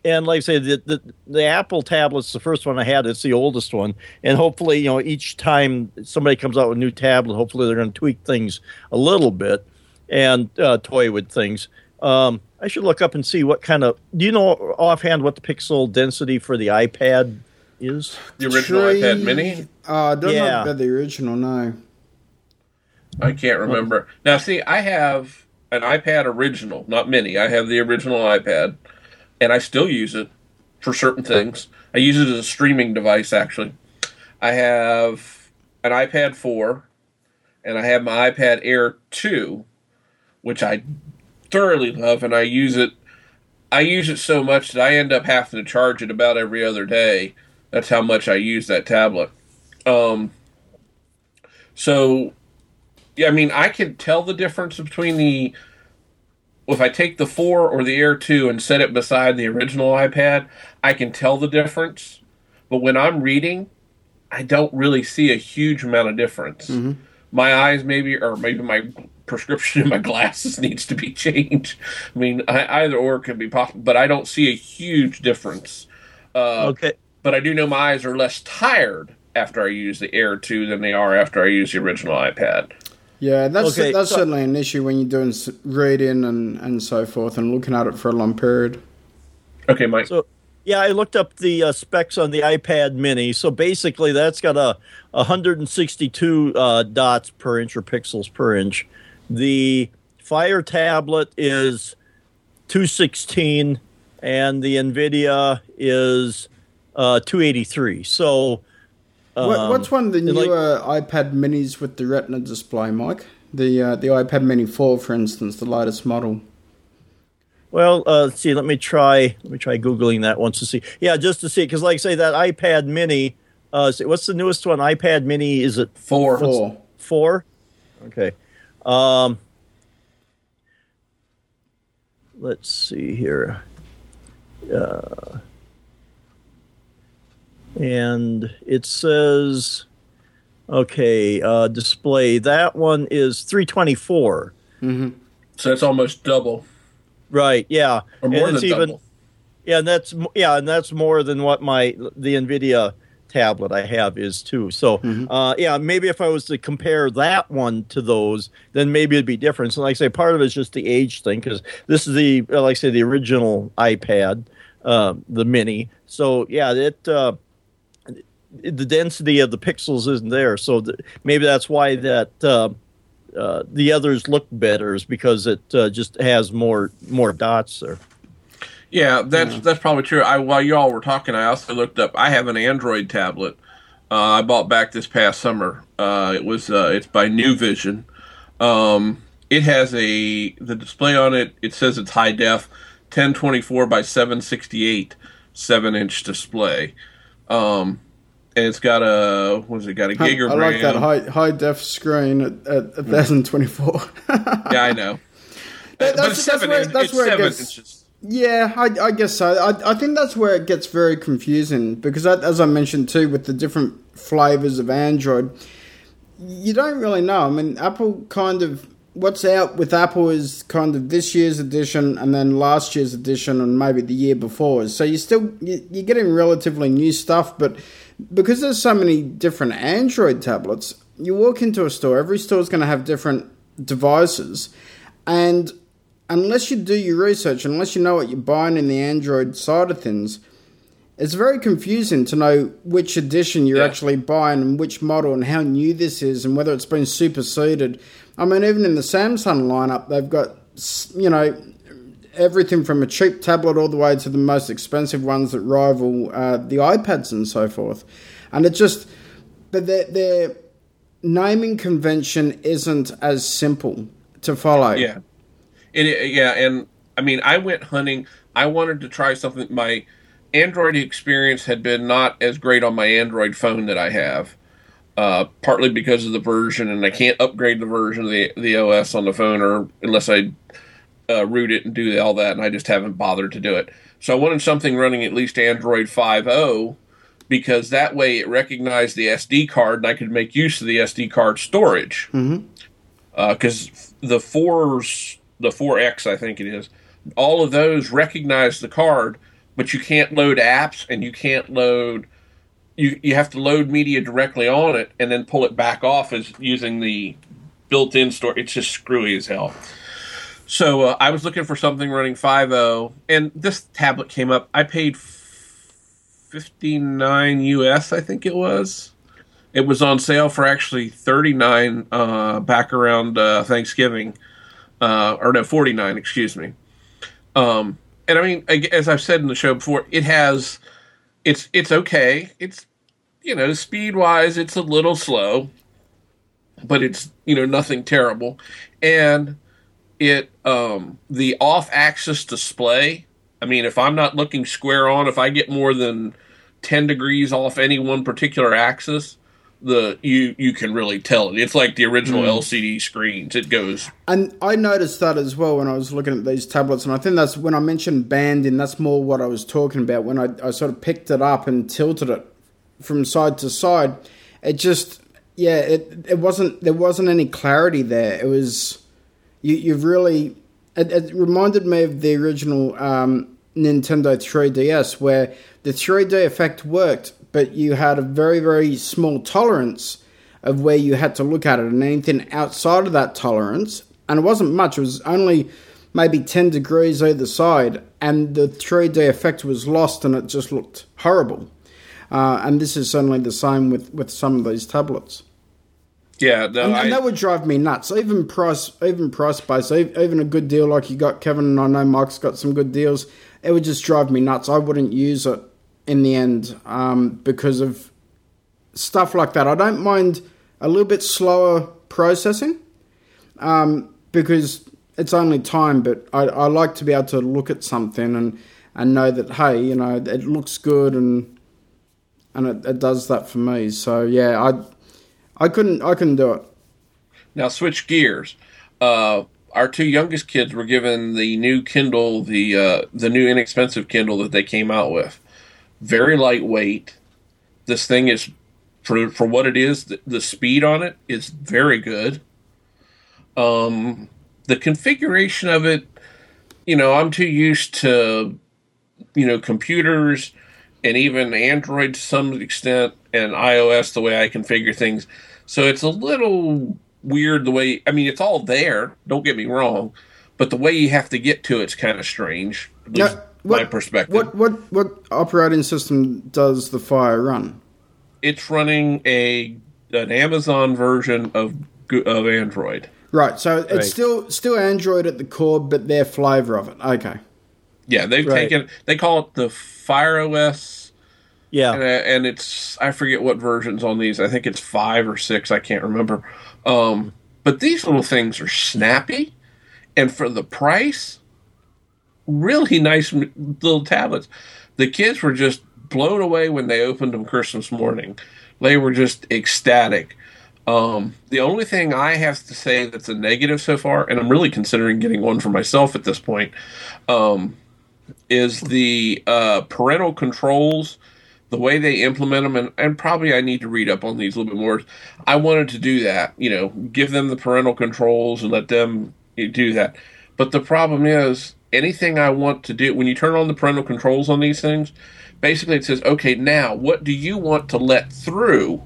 and like I say, the, the, the Apple tablet's the first one I had. It's the oldest one, and hopefully, you know, each time somebody comes out with a new tablet, hopefully they're going to tweak things a little bit and uh, toy with things. Um, I should look up and see what kind of. Do you know offhand what the pixel density for the iPad is?
The original Tree, iPad Mini.
Uh, don't yeah. know the original. No,
I can't remember. Now, see, I have an iPad original, not Mini. I have the original iPad and I still use it for certain things. I use it as a streaming device, actually. I have an iPad 4, and I have my iPad Air 2, which I thoroughly love, and I use it I use it so much that I end up having to charge it about every other day. That's how much I use that tablet. Um, so, yeah, I mean, I can tell the difference between the if I take the four or the Air two and set it beside the original iPad, I can tell the difference. But when I'm reading, I don't really see a huge amount of difference.
Mm-hmm.
My eyes, maybe, or maybe my prescription in my glasses needs to be changed. I mean, I, either or can be possible, but I don't see a huge difference. Uh,
Okay.
But I do know my eyes are less tired after I use the Air 2 than they are after I use the original iPad.
Yeah, that's
Okay,
that's
so-
certainly an issue when you're doing reading and, and so forth and looking at it for a long period.
Okay, Mike.
So, yeah, I looked up the uh, specs on the iPad Mini. So basically, that's got a 162 uh, dots per inch or pixels per inch. The Fire tablet is 216, and the NVIDIA is uh, 283. So,
What,
um,
what's one of the
and, like-
newer iPad Minis with the Retina display, Mike? The uh, the iPad Mini 4, for instance, the latest model.
Well, uh, let's see. Let me try. Let me try googling that once to see. Yeah, just to see, because like I say, that iPad Mini. Uh, see, what's the newest one? iPad Mini. Is it
Four.
Four.
four? Okay. Um, let's see here. Uh, and it says, okay, uh, display. That one is 324.
So it's almost double.
Right. Yeah.
Or more
and it's
than
even
double.
yeah, and that's yeah, and that's more than what my the Nvidia tablet I have is too. So uh, yeah, maybe if I was to compare that one to those, then maybe it'd be different. So like I say, part of it's just the age thing because this is the uh, like I say the original iPad, uh, the Mini. So yeah, it. The density of the pixels isn't there, so th- maybe that's why that uh, uh, the others look better is because it uh, just has more more dots there.
Yeah, that's that's probably true. I while you all were talking, I also looked up. I have an Android tablet. Uh, I bought back this past summer. Uh, it was uh, it's by NuVision. Um, it has a the display on it. It says it's high def, ten twenty four by seven sixty eight, seven inch display. Um, it's got a what is it? Got a gigagram.
I like that high high def screen at, at mm-hmm. 1024.
Yeah, I know.
That-
but
that's- that's where- that's where it
seven
gets-
inches.
Yeah, I, I guess so. I, I think that's where it gets very confusing because, that, as I mentioned too, with the different flavors of Android, you don't really know. I mean, Apple kind of what's out with Apple is kind of this year's edition and then last year's edition and maybe the year before. So you're still you're getting relatively new stuff, but because there's so many different Android tablets, you walk into a store. Every store is going to have different devices, and unless you do your research, unless you know what you're buying in the Android side of things, it's very confusing to know which edition you're
Yeah.
actually buying and which model and how new this is and whether it's been superseded. I mean, even in the Samsung lineup, they've got, you know, everything from a cheap tablet all the way to the most expensive ones that rival uh, the iPads and so forth. And it just, but their, their naming convention isn't as simple to follow.
Yeah, it, yeah, and I mean, I went hunting. I wanted to try something. My Android experience had been not as great on my Android phone that I have, uh, partly because of the version, and I can't upgrade the version of the the OS on the phone, or unless I uh, root it and do all that, and I just haven't bothered to do it. So I wanted something running at least Android 5.0 because that way it recognized the SD card and I could make use of the SD card storage. Because the fours, the 4X, I think it is, all of those recognize the card, but you can't load apps and you can't load. You, you have to load media directly on it and then pull it back off as using the built-in store. It's just screwy as hell. So uh, I was looking for something running 5.0, and this tablet came up. I paid 59 US, I think it was. It was on sale for actually 39 uh, back around uh, Thanksgiving, uh, or no, 49, excuse me. Um, and I mean, as I've said in the show before, it has, it's it's okay. It's you know, speed wise, it's a little slow, but it's you know nothing terrible, and it um the off axis display I mean, if I'm not looking square on, if I get more than 10 degrees off any one particular axis, the you you can really tell it. It's like the original
Hmm.
LCD screens. It goes
And I noticed that as well when I was looking at these tablets, and I think that's when I mentioned banding. That's more what I was talking about when I, I sort of picked it up and tilted it from side to side. It just, yeah, it it wasn't there wasn't any clarity there. It was you you've really it, it reminded me of the original um, Nintendo 3DS where the 3D effect worked, but you had a very very small tolerance of where you had to look at it, and anything outside of that tolerance, and it wasn't much. It was only maybe 10 degrees either side, and the 3D effect was lost, and it just looked horrible. Uh, and this is certainly the same with, with some of these tablets.
Yeah. No,
And,
I,
and that would drive me nuts. Even price, even price base, even a good deal like you got, Kevin, and I know Mike's got some good deals. It would just drive me nuts. I wouldn't use it in the end um, because of stuff like that. I don't mind a little bit slower processing um, because it's only time, but I, I like to be able to look at something and, and know that hey, you know, it looks good and and it, it does that for me. So yeah, I I couldn't I couldn't do it.
Now switch gears. Uh, our two youngest kids were given the new Kindle, the uh, the new inexpensive Kindle that they came out with. Very lightweight. This thing is for for what it is. The, the speed on it is very good. Um, the configuration of it, you know, I'm too used to, you know, computers and even Android to some extent and iOS the way I configure things. So it's a little weird the way I mean it's all there, don't get me wrong, but the way you have to get to it's kind of strange. At least
Now,
my perspective.
What what what operating system does the Fire run?
It's running a an Amazon version of of Android.
Right, so it's
Right.
still still Android at the core, but their flavor of it. Okay.
Yeah, they've
Right.
taken they call it the Fire OS
Yeah.
and, uh, and it's I forget what versions on these. I think it's five or six. I can't remember. Um, but these little things are snappy, and for the price, really nice little tablets. The kids were just blown away when they opened them Christmas morning. They were just ecstatic. Um, the only thing I have to say that's a negative so far, and I'm really considering getting one for myself at this point, um, is the uh, parental controls the way they implement them, and, and probably I need to read up on these a little bit more. I wanted to do that, you know, give them the parental controls and let them eh, do that. But the problem is, anything I want to do, when you turn on the parental controls on these things, basically it says, okay, now what do you want to let through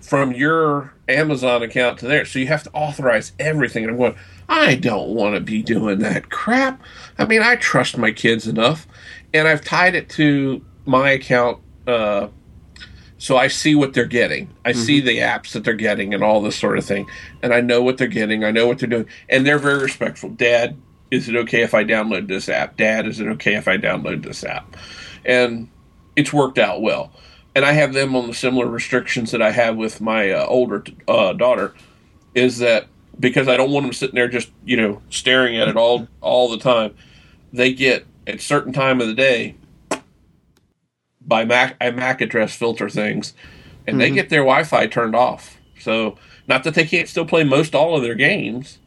from your Amazon account to there? So you have to authorize everything. And I'm going, I don't want to be doing that crap. I mean, I trust my kids enough, and I've tied it to my account uh, so I see what they're getting. I see the apps that they're getting and all this sort of thing, and I know what they're getting. I know what they're doing, and they're very respectful. Dad, is it okay if I download this app? Dad, is it okay if I download this app? And it's worked out well. And I have them on the similar restrictions that I have with my uh, older uh, daughter. Is that because I don't want them sitting there just you know staring at it all all the time? They get at certain time of the day by Mac I MAC address filter things, and they get their Wi-Fi turned off. So not that they can't still play most all of their games,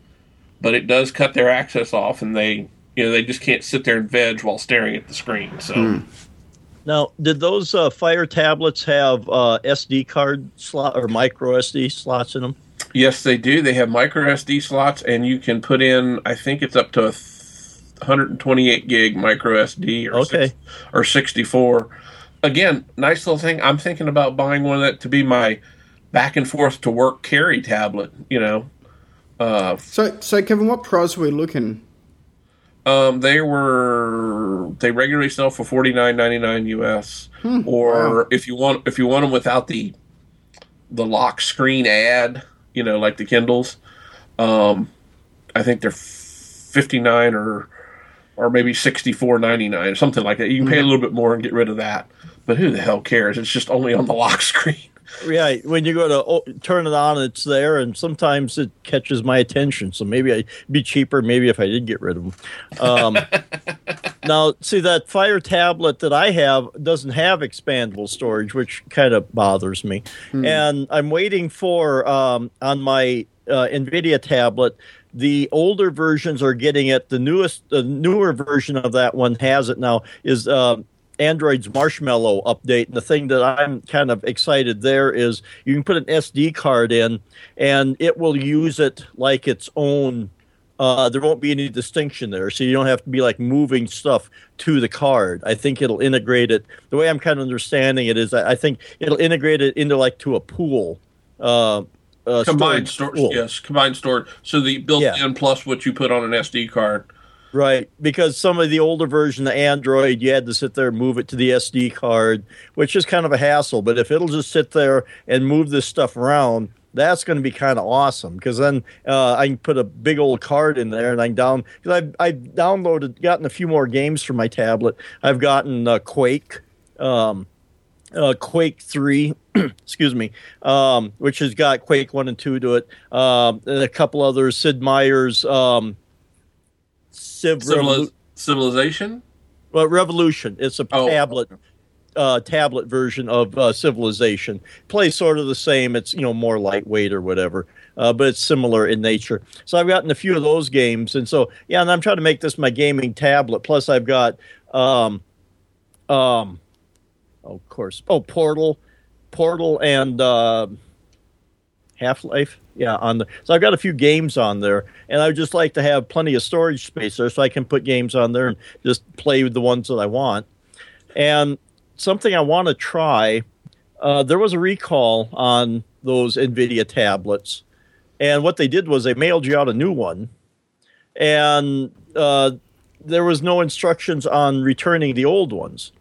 but it does cut their access off, and they you know they just can't sit there and veg while staring at the screen. So
Now, did those uh, Fire tablets have uh, SD card slot or micro SD slots in them?
yes, they do. They have micro SD slots, and you can put in I think it's up to a 128 gig micro SD or
Okay.
six, or 64. Again, nice little thing. I'm thinking about buying one of that to be my back and forth to work carry tablet. You know. Uh,
So so Kevin, what price are we looking?
Um, they were they regularly sell for forty nine ninety nine US, or
wow.
if you want if you want them without the the lock screen ad, you know, like the Kindles, um, I think they're fifty nine or or maybe sixty four ninety nine or something like that. You can pay a little bit more and get rid of that, but who the hell cares? It's just only on the lock screen.
Yeah, when you go to oh, turn it on, it's there, and sometimes it catches my attention. So maybe I'd be cheaper. Maybe if I did get rid of them. Um, now, see that Fire tablet that I have doesn't have expandable storage, which kind of bothers me. And I'm waiting for um, on my uh, NVIDIA tablet. The older versions are getting it. The newest, the newer version of that one has it now. Is uh, Android's Marshmallow update. And the thing that I'm kind of excited there is you can put an SD card in, and it will use it like its own uh, there won't be any distinction there. So you don't have to be like moving stuff to the card. I think it'll integrate it. The way I'm kind of understanding it is I I think it'll integrate it into like to a pool. Uh, uh,
Combined
storage
storage, yes, combined storage. So the built-in
Yeah.
plus what you put on an SD card.
Right, because some of the older version of Android, you had to sit there and move it to the SD card, which is kind of a hassle. But if it'll just sit there and move this stuff around, that's going to be kind of awesome. Because then uh, I can put a big old card in there, and I can down because I've, I've downloaded, gotten a few more games for my tablet. I've gotten uh, Quake, um, uh, Quake Three, excuse me, um, which has got Quake One and Two to it, um, and a couple others. Sid Meier's. Um, Civ
Civili- civilization.
well, Revolution. It's a
Oh.
tablet uh, tablet version of uh, Civilization. Plays sort of the same. It's you know more lightweight or whatever, uh, but it's similar in nature. So I've gotten a few of those games, and so yeah, and I'm trying to make this my gaming tablet. Plus, I've got um, um, oh, of course, oh Portal, Portal, and uh, Half Life. Yeah, on the so I've got a few games on there, and I would just like to have plenty of storage space there, so I can put games on there and just play with the ones that I want. And something I want to try. Uh, there was a recall on those NVIDIA tablets, and what they did was they mailed you out a new one, and uh, there was no instructions on returning the old ones.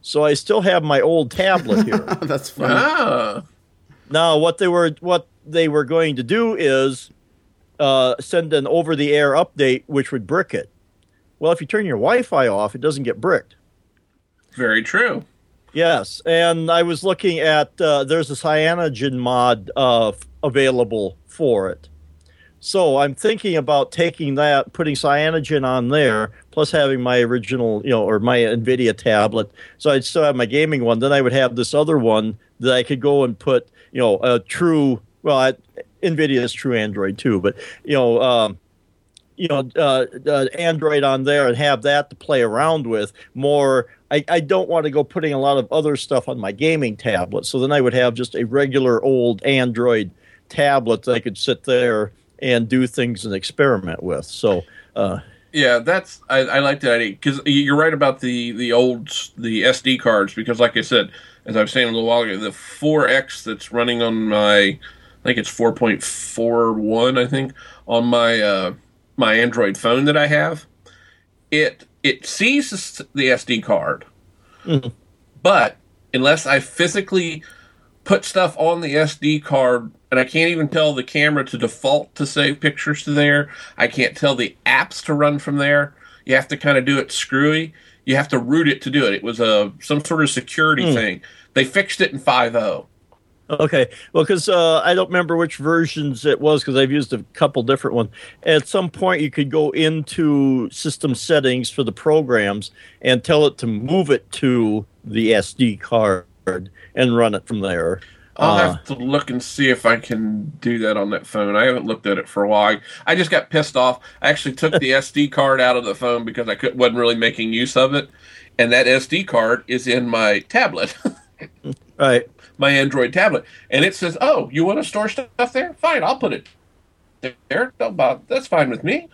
So I still have my old tablet here.
That's funny.
Ah,
Now, what they were what they were going to do is uh, send an over-the-air update, which would brick it. Well, if you turn your Wi-Fi off, it doesn't get bricked.
very true.
Yes, and I was looking at uh, there's a cyanogen mod uh, available for it. So I'm thinking about taking that, putting cyanogen on there, plus having my original, you know, or my NVIDIA tablet. So I'd still have my gaming one. Then I would have this other one that I could go and put, you know, a true. Well, I, NVIDIA is true Android too, but you know. Um, you know, uh, uh, Android on there and have that to play around with more. I, I don't want to go putting a lot of other stuff on my gaming tablet. So then I would have just a regular old Android tablet that I could sit there and do things and experiment with. So, uh,
Yeah, that's I, I like that idea because you're right about the the old the SD cards because, like I said, as I was saying a little while ago, the 4X that's running on my I think it's 4.41 I think on my uh, my Android phone that I have, it it sees the SD card, but unless I physically put stuff on the SD card, and I can't even tell the camera to default to save pictures to there. I can't tell the apps to run from there. You have to kind of do it screwy. You have to root it to do it. It was a some sort of security thing. They fixed it in oh. 5.0.
Okay, well, because uh, I don't remember which versions it was because I've used a couple different ones. At some point, you could go into system settings for the programs and tell it to move it to the SD card and run it from there.
I'll
Uh,
have to look and see if I can do that on that phone. I haven't looked at it for a while. I just got pissed off. I actually took the SD card out of the phone because I could, wasn't really making use of it, and that SD card is in my tablet,
right.
my Android tablet, and it says, "Oh, you want to store stuff there? Fine, I'll put it there. Don't bother. That's fine with me."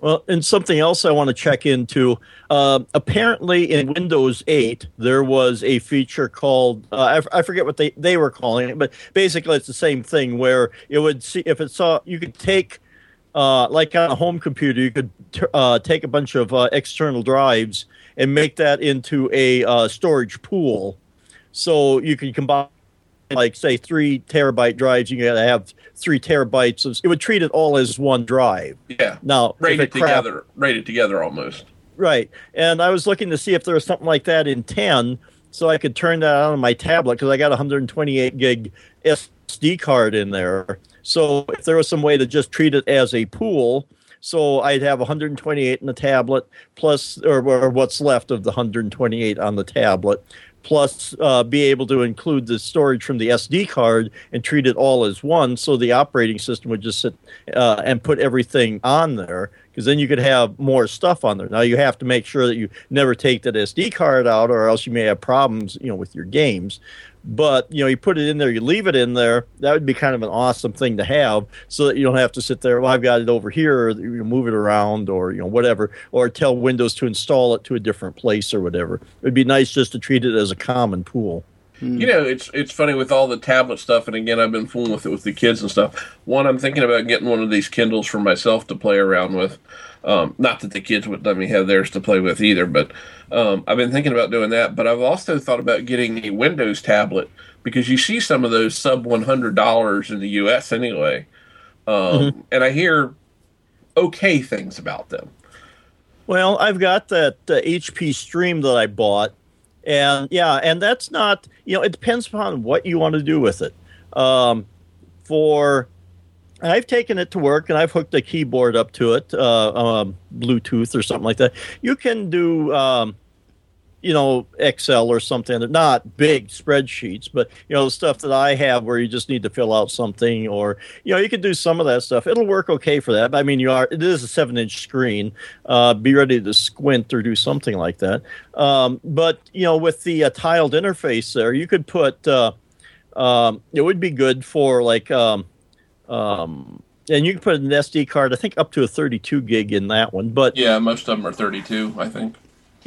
Well, and something else I want to check into. Uh, apparently, in Windows 8, there was a feature called uh, I, forget what they, they were calling it, but basically it's the same thing where it would see if it saw you could take uh, like on a home computer, you could t- uh, take a bunch of uh, external drives and make that into a uh, storage pool. So you can combine, like, say, three terabyte drives. You got to have three terabytes. Of, it would treat it all as one drive.
Yeah,
Now, if
RAID
it
it
crap-
together. RAID it together almost.
Right. And I was looking to see if there was something like that in 10 so I could turn that on my tablet because I got a 128 gig SD card in there. So if there was some way to just treat it as a pool, So I'd have 128 in the tablet plus, or, or what's left of the 128 on the tablet, plus uh, be able to include the storage from the SD card and treat it all as one. So the operating system would just sit uh, and put everything on there because then you could have more stuff on there. Now you have to make sure that you never take that SD card out, or else you may have problems, you know, with your games. But you know, you put it in there, you leave it in there. That would be kind of an awesome thing to have, so that you don't have to sit there. Well, I've got it over here, or you move it around, or you know, whatever, or tell Windows to install it to a different place or whatever. It'd be nice just to treat it as a common pool.
You know, it's it's funny with all the tablet stuff, and again, I've been fooling with it with the kids and stuff. One, I'm thinking about getting one of these Kindles for myself to play around with. Um, not that the kids would let me have theirs to play with either, but um, I've been thinking about doing that. But I've also thought about getting a Windows tablet because you see some of those sub one hundred dollars in the U.S. anyway, um, mm-hmm. and I hear okay things about them.
Well, I've got that uh, HP Stream that I bought and yeah, and that's not you know it depends upon what you want to do with it. Um, for I've taken it to work and I've hooked a keyboard up to it, uh, um, Bluetooth or something like that. You can do um, you know excel or something, not big spreadsheets but you know the stuff that i have where you just need to fill out something or you know you can do some of that stuff it'll work okay for that i mean you are it is a seven inch screen uh, be ready to squint or do something like that um, but you know with the uh, tiled interface there you could put uh, um, it would be good for like um, and you can put an sd card i think up to a 32 gig in that one but
yeah most of them are 32 i think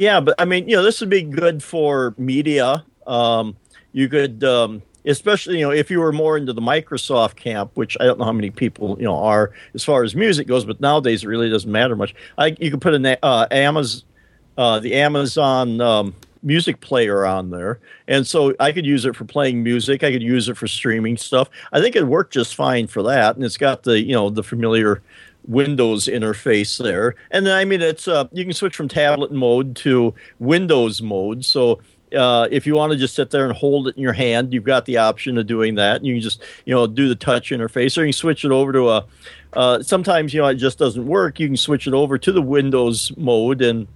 yeah, but I mean, you know, this would be good for media. Um, you could, um, especially, you know, if you were more into the Microsoft camp, which I don't know how many people, you know, are as far as music goes, but nowadays it really doesn't matter much. I, you could put an uh, Amazon, uh, the Amazon um, music player on there, and so I could use it for playing music. I could use it for streaming stuff. I think it worked just fine for that, and it's got the, you know, the familiar Windows interface there. And then, I mean, it's uh, you can switch from tablet mode to Windows mode. So uh, if you want to just sit there and hold it in your hand, you've got the option of doing that. You can just you know do the touch interface, or you can switch it over to a. Uh, sometimes you know it just doesn't work. You can switch it over to the Windows mode and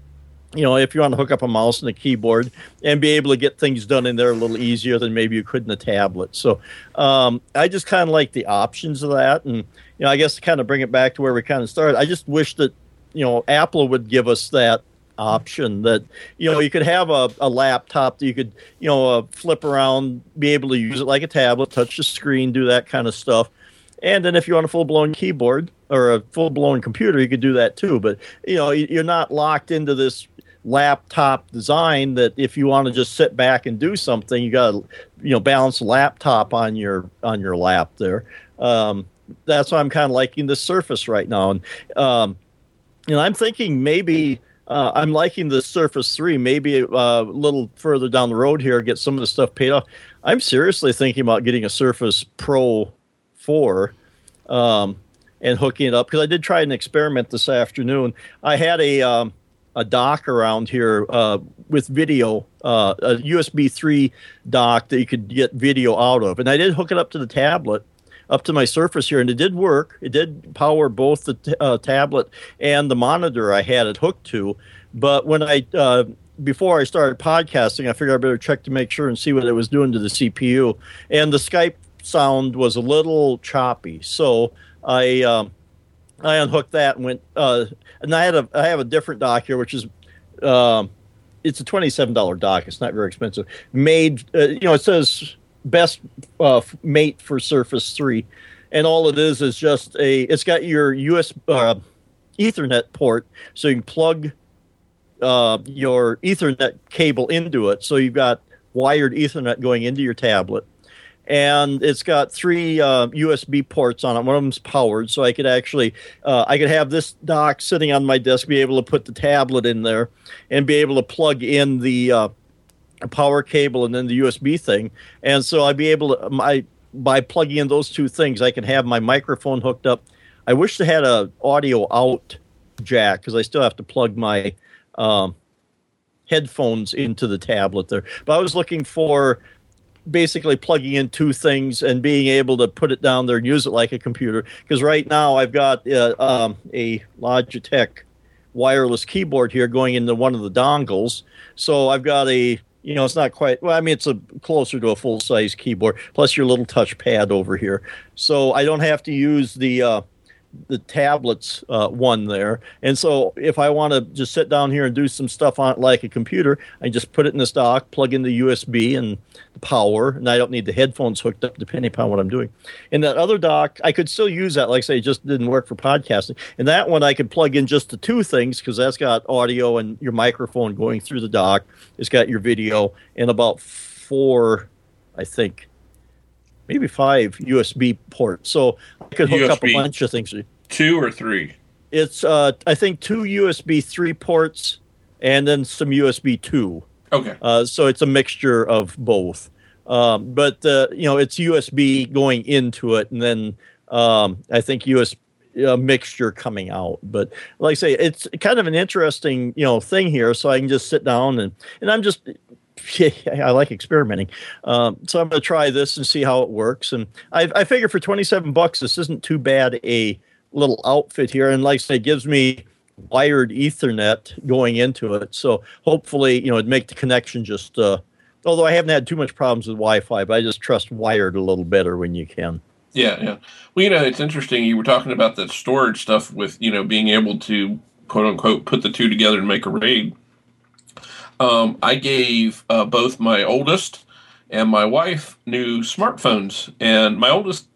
you know, if you want to hook up a mouse and a keyboard and be able to get things done in there a little easier than maybe you could in a tablet. So um, I just kind of like the options of that. And, you know, I guess to kind of bring it back to where we kind of started, I just wish that, you know, Apple would give us that option that, you know, you could have a, a laptop that you could, you know, uh, flip around, be able to use it like a tablet, touch the screen, do that kind of stuff. And then if you want a full blown keyboard or a full blown computer, you could do that too. But, you know, you're not locked into this laptop design that if you want to just sit back and do something, you got to you know balance laptop on your on your lap there. Um, that's why I'm kind of liking the Surface right now, and um, you know I'm thinking maybe. Uh, I'm liking the Surface 3. Maybe uh, a little further down the road here, get some of the stuff paid off. I'm seriously thinking about getting a Surface Pro 4 um, and hooking it up because I did try an experiment this afternoon. I had a um, a dock around here uh, with video, uh, a USB 3 dock that you could get video out of. And I did hook it up to the tablet, up to my Surface here, and it did work. It did power both the t- uh, tablet and the monitor I had it hooked to. But when I, uh, before I started podcasting, I figured I better check to make sure and see what it was doing to the CPU. And the Skype sound was a little choppy. So I. Um, I unhooked that and went. Uh, and I had a I have a different dock here, which is, um, it's a twenty seven dollar dock. It's not very expensive. Made, uh, you know, it says best uh, mate for Surface Three, and all it is is just a. It's got your US uh, Ethernet port, so you can plug uh, your Ethernet cable into it. So you've got wired Ethernet going into your tablet and it's got three uh, USB ports on it. One of them's powered, so I could actually uh, I could have this dock sitting on my desk, be able to put the tablet in there, and be able to plug in the uh, power cable and then the USB thing. And so I'd be able to my by plugging in those two things, I can have my microphone hooked up. I wish they had a audio out jack because I still have to plug my um, headphones into the tablet there. But I was looking for basically plugging in two things and being able to put it down there and use it like a computer. Because right now I've got uh, um, a Logitech wireless keyboard here going into one of the dongles. So I've got a you know, it's not quite. Well, I mean, it's a closer to a full size keyboard. Plus your little touch pad over here, so I don't have to use the uh, the tablets uh, one there. And so if I want to just sit down here and do some stuff on it like a computer, I just put it in this dock, plug in the USB and the power, and I don't need the headphones hooked up depending upon what I'm doing. And that other dock, I could still use that. Like I say, it just didn't work for podcasting. And that one I could plug in just the two things because that's got audio and your microphone going through the dock. It's got your video and about four, I think, maybe five USB ports. So could hook USB up a bunch of things.
Two or three?
It's uh, I think two USB three ports and then some USB two.
Okay.
Uh, so it's a mixture of both. Um, but uh, you know, it's USB going into it, and then um, I think USB a mixture coming out. But like I say, it's kind of an interesting you know thing here. So I can just sit down and and I'm just I like experimenting. Um, so I'm going to try this and see how it works. And I, I figure for 27 bucks, this isn't too bad a little outfit here. And like I say, it gives me wired Ethernet going into it. So hopefully, you know, it'd make the connection just. Uh, although I haven't had too much problems with Wi-Fi, but I just trust wired a little better when you can.
Yeah, yeah. Well, you know, it's interesting. You were talking about the storage stuff with you know being able to quote unquote put the two together and make a RAID um, I gave uh, both my oldest and my wife new smartphones, and my oldest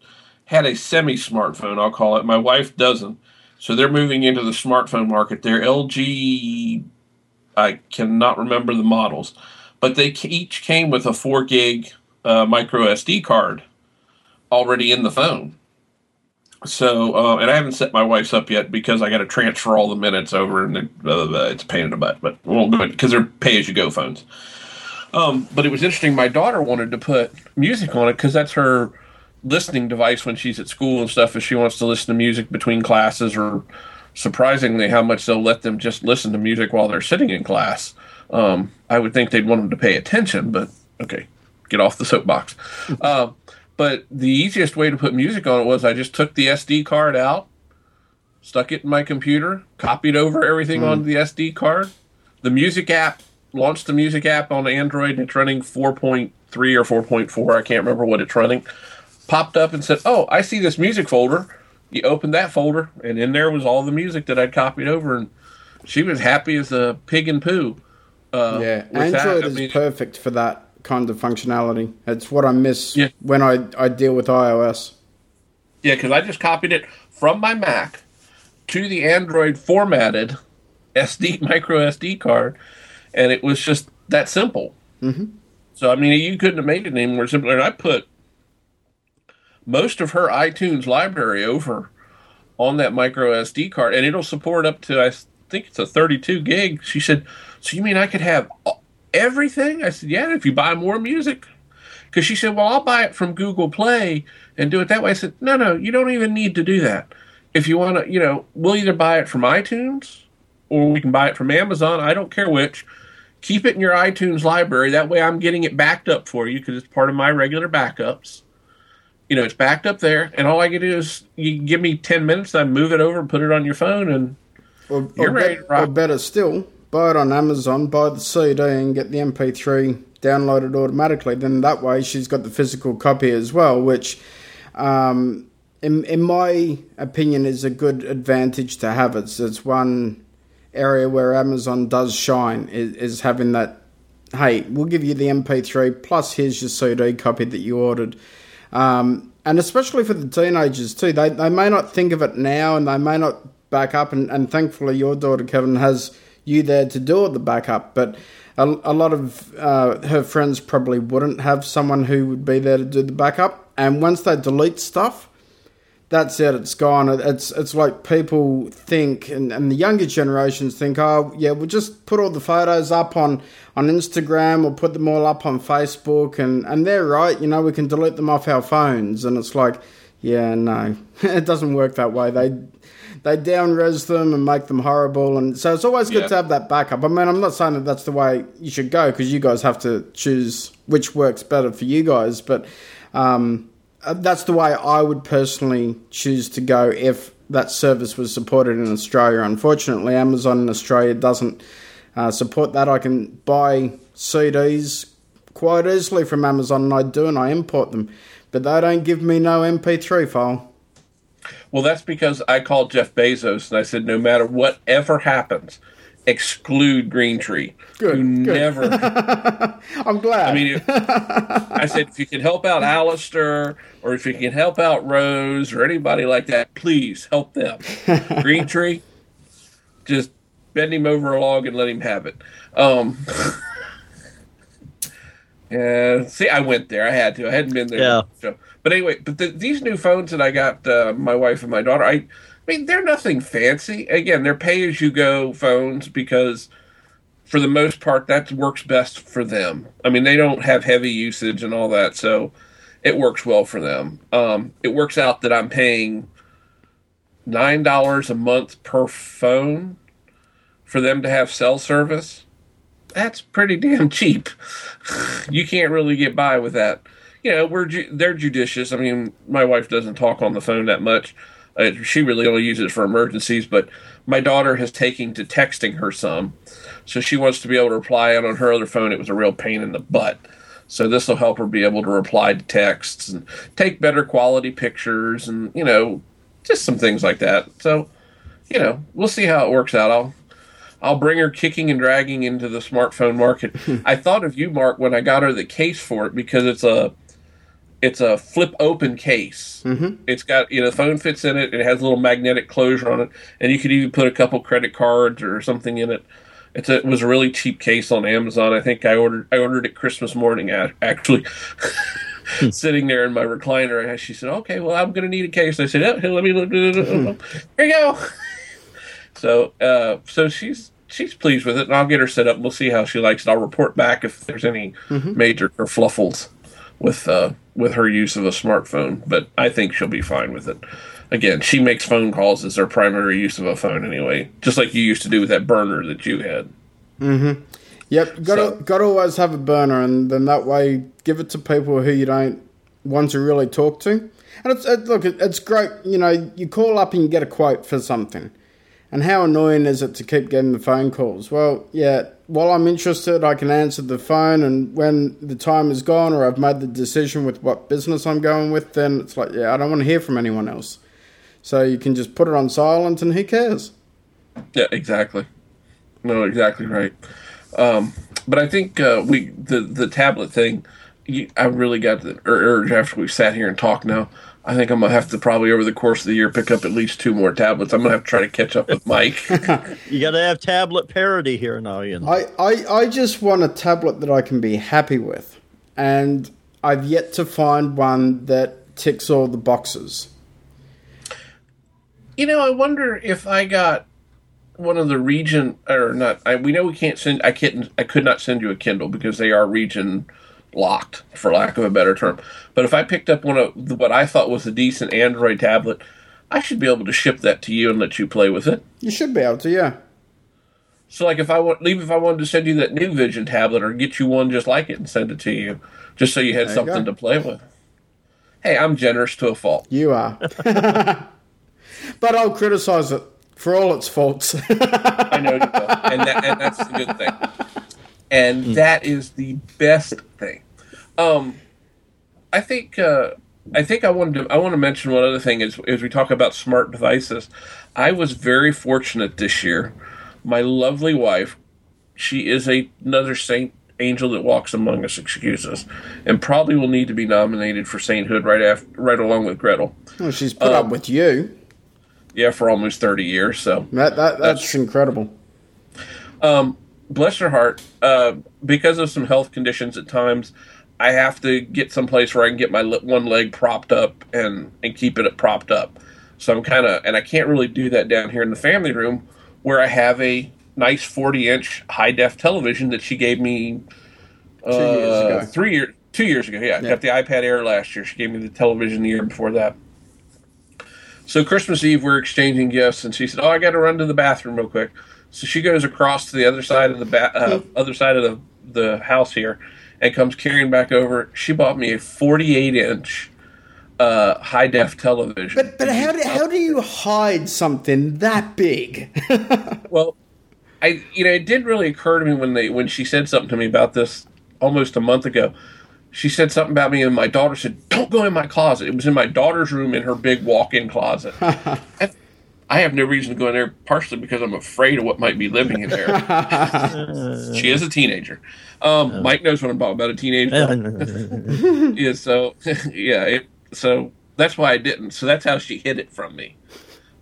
had a semi smartphone, I'll call it. My wife doesn't. So they're moving into the smartphone market. They're LG, I cannot remember the models, but they each came with a 4 gig uh, micro SD card already in the phone. So, uh, and I haven't set my wife's up yet because I got to transfer all the minutes over, and uh, it's a pain in the butt. But we won't do it because they're pay-as-you-go phones. Um, but it was interesting. My daughter wanted to put music on it because that's her listening device when she's at school and stuff. If she wants to listen to music between classes, or surprisingly, how much they'll let them just listen to music while they're sitting in class. Um, I would think they'd want them to pay attention, but okay, get off the soapbox. Uh, but the easiest way to put music on it was I just took the SD card out, stuck it in my computer, copied over everything mm. on the SD card. The music app launched the music app on Android and it's running 4.3 or 4.4. I can't remember what it's running. Popped up and said, Oh, I see this music folder. You opened that folder, and in there was all the music that I'd copied over. And she was happy as a pig in poo.
Uh, yeah, Android is mean, perfect for that kind of functionality. It's what I miss yeah. when I, I deal with iOS.
Yeah, because I just copied it from my Mac to the Android formatted SD micro SD card, and it was just that simple.
Mm-hmm.
So I mean, you couldn't have made it any more simpler. And I put most of her iTunes library over on that micro SD card, and it'll support up to I think it's a 32 gig. She said, "So you mean I could have everything? I said, yeah, if you buy more music. Because she said, well, I'll buy it from Google Play and do it that way. I said, no, no, you don't even need to do that. If you want to, you know, we'll either buy it from iTunes or we can buy it from Amazon. I don't care which. Keep it in your iTunes library. That way I'm getting it backed up for you because it's part of my regular backups. You know, it's backed up there. And all I can do is you give me 10 minutes, I move it over and put it on your phone and
or, you're or ready Or better still, buy it on Amazon, buy the CD and get the MP3 downloaded automatically. Then that way she's got the physical copy as well, which, um, in in my opinion, is a good advantage to have. It's it's one area where Amazon does shine is, is having that. Hey, we'll give you the MP3 plus here's your CD copy that you ordered. Um, and especially for the teenagers too, they they may not think of it now and they may not back up. And, and thankfully, your daughter Kevin has you there to do the backup. But a, a lot of uh, her friends probably wouldn't have someone who would be there to do the backup. And once they delete stuff, that's it. It's gone. It's it's like people think, and, and the younger generations think, oh yeah, we'll just put all the photos up on on Instagram or put them all up on Facebook, and and they're right. You know, we can delete them off our phones, and it's like, yeah, no, it doesn't work that way. They they down res them and make them horrible. And so it's always good
Yeah.
to have that backup. I mean, I'm not saying that that's the way you should go because you guys have to choose which works better for you guys, but um, uh, that's the way I would personally choose to go if that service was supported in Australia. Unfortunately, Amazon in Australia doesn't uh, support that. I can buy CDs quite easily from Amazon, and I do, and I import them, but they don't give me no MP3 file.
Well, that's because I called Jeff Bezos and I said, no matter whatever happens, exclude Green Tree.
Good,
you
good.
never.
I'm glad.
I mean, if, I said if you can help out Alistair or if you can help out Rose or anybody like that, please help them. Green Tree, just bend him over a log and let him have it. Um, yeah, see, I went there. I had to. I hadn't been there.
Yeah.
So, but anyway, but the, these new phones that I got, uh, my wife and my daughter, I, I mean, they're nothing fancy. Again, they're pay as you go phones because for the most part, that works best for them. I mean, they don't have heavy usage and all that, so it works well for them. Um, it works out that I'm paying nine dollars a month per phone for them to have cell service. That's pretty damn cheap. you can't really get by with that. You know, we're ju- they're judicious. I mean, my wife doesn't talk on the phone that much. Uh, she really only uses it for emergencies. But my daughter has taken to texting her some, so she wants to be able to reply. And on her other phone, it was a real pain in the butt. So this will help her be able to reply to texts and take better quality pictures, and you know, just some things like that. So, you know, we'll see how it works out. I'll I'll bring her kicking and dragging into the smartphone market. I thought of you, Mark, when I got her the case for it because it's a it's a flip open case. Mm-hmm. It's got you know the phone fits in it. It has a little magnetic closure on it, and you could even put a couple credit cards or something in it. It's a, it was a really cheap case on Amazon. I think I ordered I ordered it Christmas morning. Actually, sitting there in my recliner, and she said, "Okay, well, I'm going to need a case." I said, oh, here, "Let me look. Here you go." So, uh, so she's she's pleased with it, and I'll get her set up. We'll see how she likes it. I'll report back if there's any major kerfluffles with uh, with her use of a smartphone. But I think she'll be fine with it. Again, she makes phone calls as her primary use of a phone anyway, just like you used to do with that burner that you had. Mm-hmm.
Yep, got
So-
to got to always have a burner, and then that way give it to people who you don't want to really talk to. And it's it, look, it, it's great. You know, you call up and you get a quote for something, and how annoying is it to keep getting the phone calls? Well, yeah, while I'm interested, I can answer the phone, and when the time is gone or I've made the decision with what business I'm going with, then it's like, yeah, I don't want to hear from anyone else. So you can just put it on silent, and who cares?
Yeah, exactly. No, exactly right. Um, but I think uh, we the the tablet thing. You, I really got the urge after we sat here and talked. Now I think I'm gonna have to probably over the course of the year pick up at least two more tablets. I'm gonna have to try to catch up with Mike.
You got to have tablet parity here now, you know.
I, I, I just want a tablet that I can be happy with. And I've yet to find one that ticks all the boxes.
you know, I wonder if I got one of the region or not. I, we know we can't send. I can't. I could not send you a Kindle because they are region locked, for lack of a better term. But if I picked up one of the, what I thought was a decent Android tablet, I should be able to ship that to you and let you play with it.
You should be able to, yeah.
So, like, if I want, leave if I wanted to send you that NuVision tablet or get you one just like it and send it to you, just so you had
There
something
go.
to play with. Hey, I'm generous to a fault.
You are. but I'll criticize it for all its faults.
I know you will, and, that, and that's the good thing. And that is the best thing. Um, I think uh, I think I wanted to I want to mention one other thing as as we talk about smart devices. I was very fortunate this year. My lovely wife, she is a, another saint angel that walks among us. Excuse us, and probably will need to be nominated for sainthood right after right along with Gretel.
well, she's put up with you.
Yeah, for almost thirty years. So
That, that That's incredible.
Bless her heart, uh, because of some health conditions at times, I have to get someplace where I can get my one leg propped up and, and keep it propped up. So I'm kind of, and I can't really do that down here in the family room where I have a nice 40 inch high def television that she gave me
Two years
uh,
ago.
three years, two years ago. Yeah, I
Yeah.
got the iPad Air last year. She gave me the television the year before that. So Christmas Eve, we're exchanging gifts, and she said, "Oh, I got to run to the bathroom real quick." So she goes across to the other side of the ba- uh,
Hmm.
other side of the the house here, and comes carrying back over. She bought me a 48 inch uh, high def television.
But but how do, how do you hide something that big?
Well, I you know it didn't really occur to me when they when she said something to me about this almost a month ago. She said something about me, and my daughter said, "Don't go in my closet." It was in my daughter's room in her big walk-in closet. And I have no reason to go in there, partially because I'm afraid of what might be living in there. she is a teenager. Um, Mike knows what I'm talking about. A teenager. yeah. So yeah. It, so that's why I didn't. So that's how she hid it from me.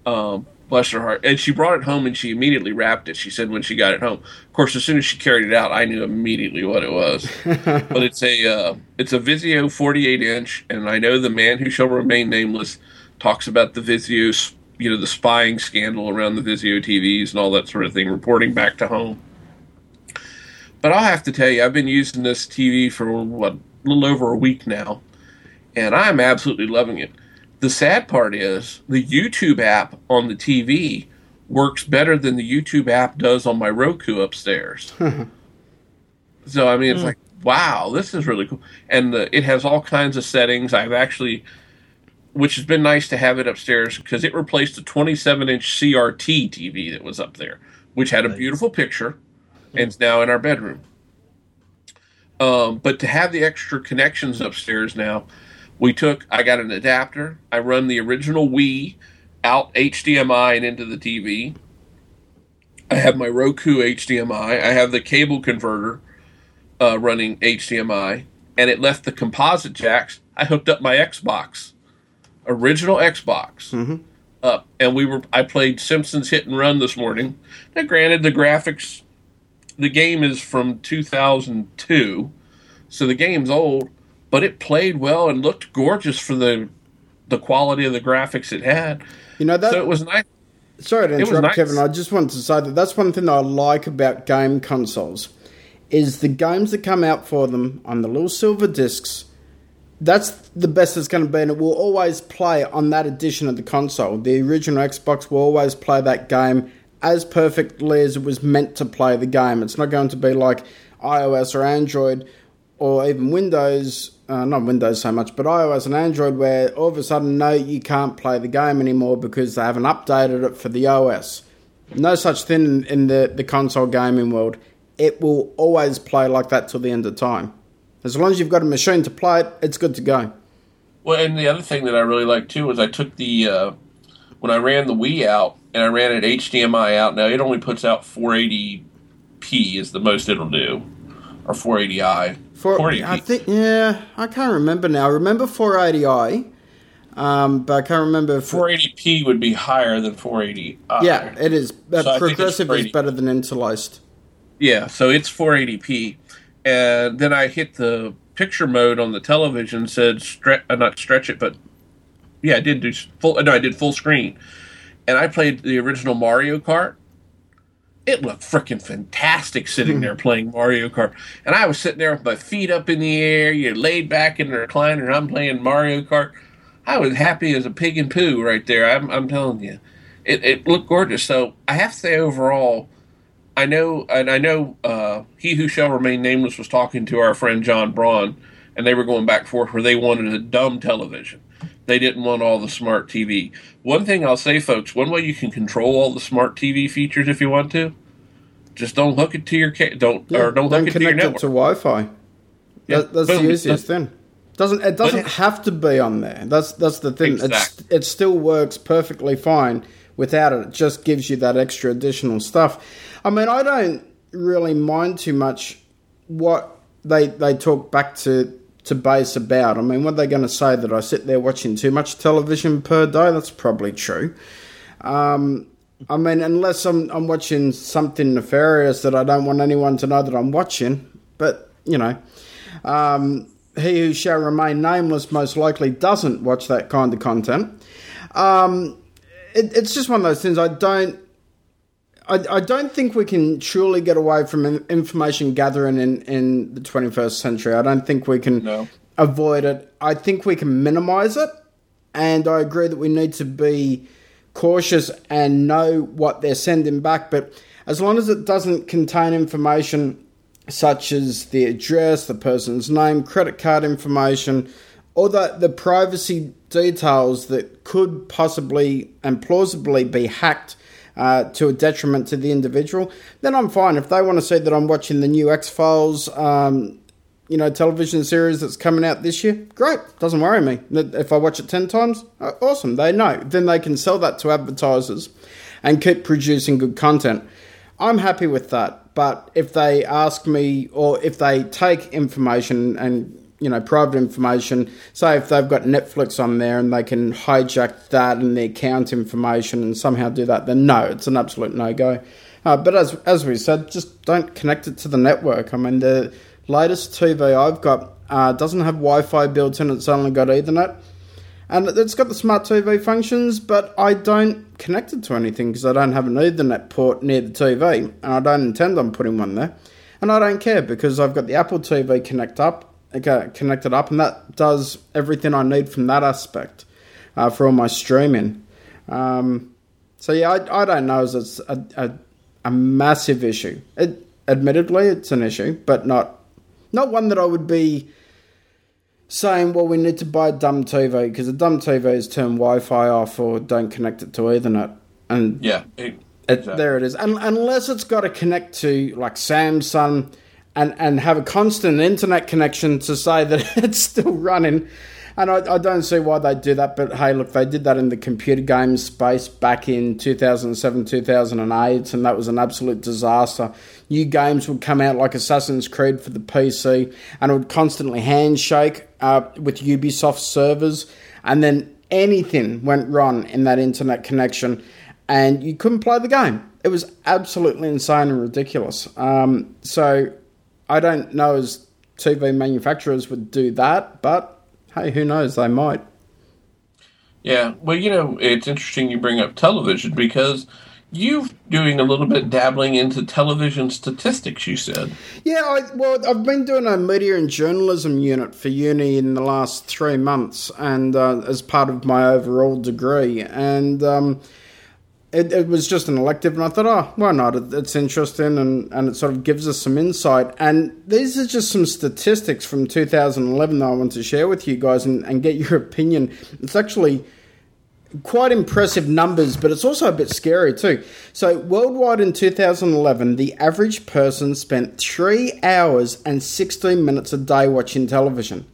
Um, bless her heart. And she brought it home and she immediately wrapped it. She said when she got it home. Of course, as soon as she carried it out, I knew immediately what it was. but it's a uh, it's a Vizio 48 inch, and I know the man who shall remain nameless talks about the Vizio, you know, the spying scandal around the Vizio TVs and all that sort of thing, reporting back to home. But I'll have to tell you, I've been using this TV for what a little over a week now, and I'm absolutely loving it. The sad part is the YouTube app on the TV works better than the YouTube app does on my Roku upstairs. so I mean, it's like, wow, this is really cool, and uh, it has all kinds of settings. I've actually, which has been nice to have it upstairs because it replaced a 27 inch CRT TV that was up there, which had a beautiful picture, and is now in our bedroom. Um, but to have the extra connections upstairs now, we took. I got an adapter. I run the original Wii out HDMI and into the TV. I have my Roku HDMI. I have the cable converter uh, running HDMI, and it left the composite jacks. I hooked up my Xbox, original Xbox, mm-hmm. up, and we were. I played Simpsons Hit and Run this morning. Now, granted, the graphics, the game is from 2002, so the game's old, but it played well and looked gorgeous for the the quality of the graphics it had.
You know that.
So it was nice.
sorry to interrupt,
nice.
Kevin. I just wanted to say that that's one thing that I like about game consoles is the games that come out for them on the little silver discs. That's the best it's going to be, and it will always play on that edition of the console. The original Xbox will always play that game as perfectly as it was meant to play the game. It's not going to be like iOS or Android or even Windows, uh, not Windows so much, but iOS and Android, where all of a sudden, no, you can't play the game anymore because they haven't updated it for the OS. No such thing in, in the, the console gaming world. It will always play like that till the end of time. As long as you've got a machine to play it, it's good to go.
Well, and the other thing that I really like too was I took the uh, when I ran the Wii out and I ran it HDMI out. Now it only puts out 480p is the most it'll do, or 480i.
For
480p.
I think yeah, I can't remember now. I remember 480i, um, but I can't remember. If,
480p would be higher than 480i.
yeah, it is. But
So I think it's
progressive is better than interlaced.
Yeah, so it's 480p, and then I hit the picture mode on the television. Said stretch, uh, not stretch it, but yeah, I did do full. No, I did full screen, and I played the original Mario Kart. It looked freaking fantastic sitting there playing Mario Kart, and I was sitting there with my feet up in the air. You're laid back in the recliner, and I'm playing Mario Kart. I was happy as a pig in poo right there. I'm, I'm telling you, it, it looked gorgeous. So I have to say, overall, I know, and I know, uh, he who shall remain nameless was talking to our friend John Braun, and they were going back and forth where they wanted a dumb television. They didn't want all the smart TV. One thing I'll say, folks, one way you can control all the smart TV features if you want to, just don't hook it to your ca- don't or don't hook it to your
connect
network.
it to Wi-Fi.
Yeah,
That, that's
boom,
the easiest thing. Doesn't it doesn't
it-
have to be on there. That's that's the thing. It's, it still works perfectly fine without it. It just gives you that extra additional stuff. I mean, I don't really mind too much what they they talk back to to base about. I mean, what are they going to say that I sit there watching too much television per day? That's probably true. Um, I mean, unless I'm I'm watching something nefarious that I don't want anyone to know that I'm watching. But you know, um, he who shall remain nameless most likely doesn't watch that kind of content. Um, it, it's just one of those things. I don't. I, I don't think we can truly get away from information gathering in, in the 21st century. I don't think we can
No.
avoid it. I think we can minimize it and I agree that we need to be cautious and know what they're sending back. But as long as it doesn't contain information such as the address, the person's name, credit card information, or the, the privacy details that could possibly and plausibly be hacked uh, to a detriment to the individual, then I'm fine. If they want to say that I'm watching the new X Files, um, you know, television series that's coming out this year, great. Doesn't worry me. If I watch it 10 times, uh, awesome. They know. Then they can sell that to advertisers and keep producing good content. I'm happy with that. But if they ask me or if they take information and you know private information. Say if they've got netflix on there and they can hijack that and the account information and somehow do that then no it's an absolute no-go. Uh, but as as we said just don't connect it to the network. I mean the latest tv i've got uh, doesn't have wi-fi built in it's only got ethernet. And it's got the smart TV functions, but I don't connect it to anything because I don't have an Ethernet port near the TV, and I don't intend on putting one there. And I don't care because I've got the Apple TV connect up, connected up, and that does everything I need from that aspect uh, for all my streaming. Um, so yeah, I, I don't know as it's a, a, a massive issue. It, admittedly, it's an issue, but not not one that I would be saying, well, we need to buy a dumb TV because a dumb TV is turn Wi Fi off or don't connect it to Ethernet. And
yeah,
it, there it is. And, unless it's got to connect to like Samsung and, and have a constant internet connection to say that it's still running. And I, I, don't see why they do that, but hey, look, they did that in the computer game space back in 2007, 2008, and that was an absolute disaster. New games would come out like Assassin's Creed for the PC, and it would constantly handshake uh, with Ubisoft servers, and then anything went wrong in that internet connection, and you couldn't play the game. It was absolutely insane and ridiculous. Um, so I don't know as TV manufacturers would do that, but hey, who knows? They might.
Yeah, well, you know, it's interesting you bring up television because you're doing a little bit dabbling into television statistics. You said,
yeah. I, well, I've been doing a media and journalism unit for uni in the last three months, and uh, as part of my overall degree, and um, it, it, was just an elective, and I thought, oh, why not? It, it's interesting, and, and it sort of gives us some insight. And these are just some statistics from 2011 that I want to share with you guys and, and get your opinion. It's actually quite impressive numbers, but it's also a bit scary too. So, worldwide in 2011, the average person spent three hours and 16 minutes a day watching television.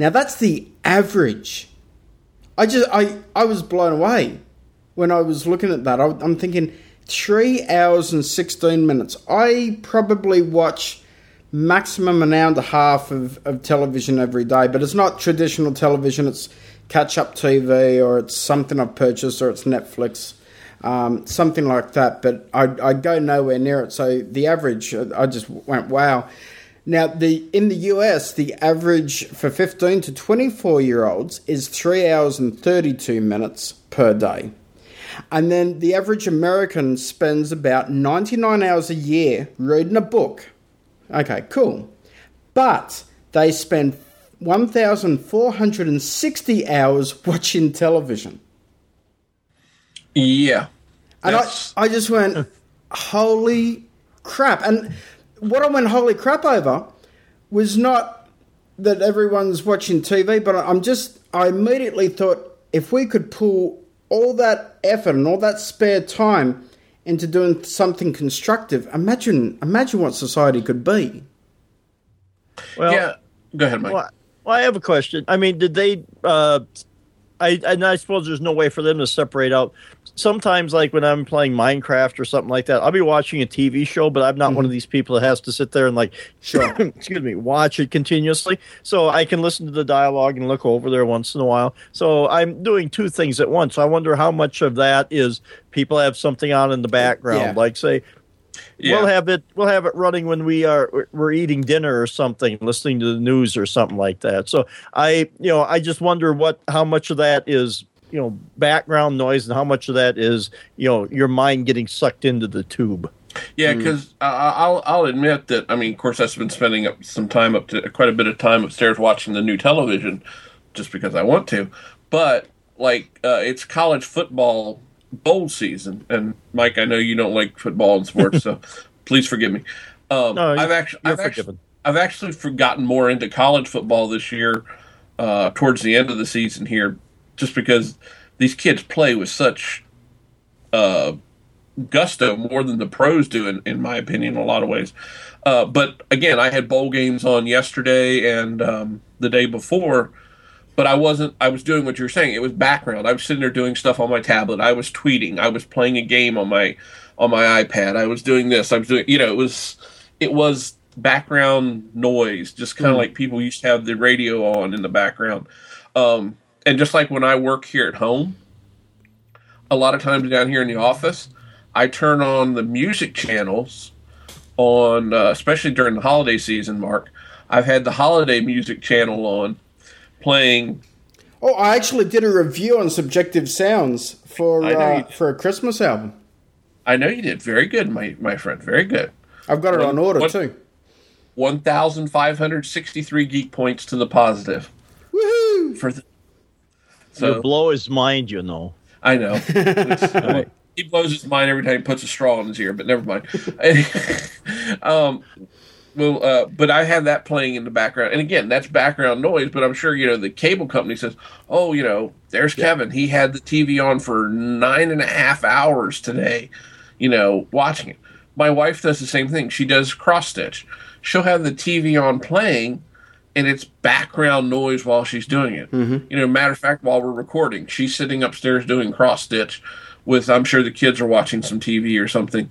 Now, that's the average. I just, I, I was blown away when I was looking at that. I, I'm thinking three hours and 16 minutes. I probably watch maximum an hour and a half of, of television every day, but it's not traditional television. It's catch up TV or it's something I've purchased or it's Netflix, um, something like that. But I, I go nowhere near it. So the average, I just went, wow. Now, the in the US, the average for 15 to 24 year olds is 3 hours and 32 minutes per day. And then the average American spends about 99 hours a year reading a book. Okay, cool. But they spend 1,460 hours watching television.
Yeah.
And I, I just went, holy crap. And what I went holy crap over was not that everyone's watching TV, but I'm just, I immediately thought if we could pull all that effort and all that spare time into doing something constructive, imagine imagine what society could be.
Well, yeah. Go ahead, Mike.
Well, well, I have a question. I mean, did they? Uh, I and I suppose there's no way for them to separate out. Sometimes, like when I'm playing Minecraft or something like that, I'll be watching a TV show, but I'm not mm-hmm. one of these people that has to sit there and like, sure, excuse me, watch it continuously. So I can listen to the dialogue and look over there once in a while. So I'm doing two things at once. I wonder how much of that is people have something on in the background, yeah. like say yeah. We'll have it. We'll have it running when we are we're eating dinner or something, listening to the news or something like that. So I, you know, I just wonder what how much of that is you know background noise and how much of that is you know your mind getting sucked into the tube.
Yeah, because mm. I'll I'll admit that I mean, of course, I've been spending up some time up to quite a bit of time upstairs watching the new television, just because I want to. But like uh, it's college football bowl season, and Mike, I know you don't like football and sports, so please forgive me. Um,
No,
I've actually, I've actually. I've actually forgotten more into college football this year, uh, towards the end of the season here, just because these kids play with such uh, gusto more than the pros do, in, in my opinion, in a lot of ways. Uh, but again, I had bowl games on yesterday and um, the day before, but I wasn't. I was doing what you were saying. It was background. I was sitting there doing stuff on my tablet. I was tweeting. I was playing a game on my on my iPad. I was doing this. I was doing. You know, it was it was background noise, just kind of like people used to have the radio on in the background. Um, and just like when I work here at home, a lot of times down here in the office, I turn on the music channels on, uh, especially during the holiday season. Mark, I've had the holiday music channel on, playing.
Oh, I actually did a review on Subjective Sounds for uh, for a Christmas album.
I know you did very good, my my friend, very good.
I've got it
What-
on order
what-
too.
One thousand five hundred sixty-three geek points to the positive
Woohoo!
for. The,
You
so
blow his mind, you know.
I know.
Right.
He blows his mind every time he puts a straw in his ear, but never mind. um, well, uh, but I have that playing in the background, and again, that's background noise. But I'm sure you know the cable company says, "Oh, you know, there's Kevin. He had the TV on for nine and a half hours today, you know, watching it." My wife does the same thing. She does cross stitch. She'll have the TV on playing, and it's background noise while she's doing it. You know, matter of fact, while we're recording, she's sitting upstairs doing cross stitch with, I'm sure the kids are watching some TV or something.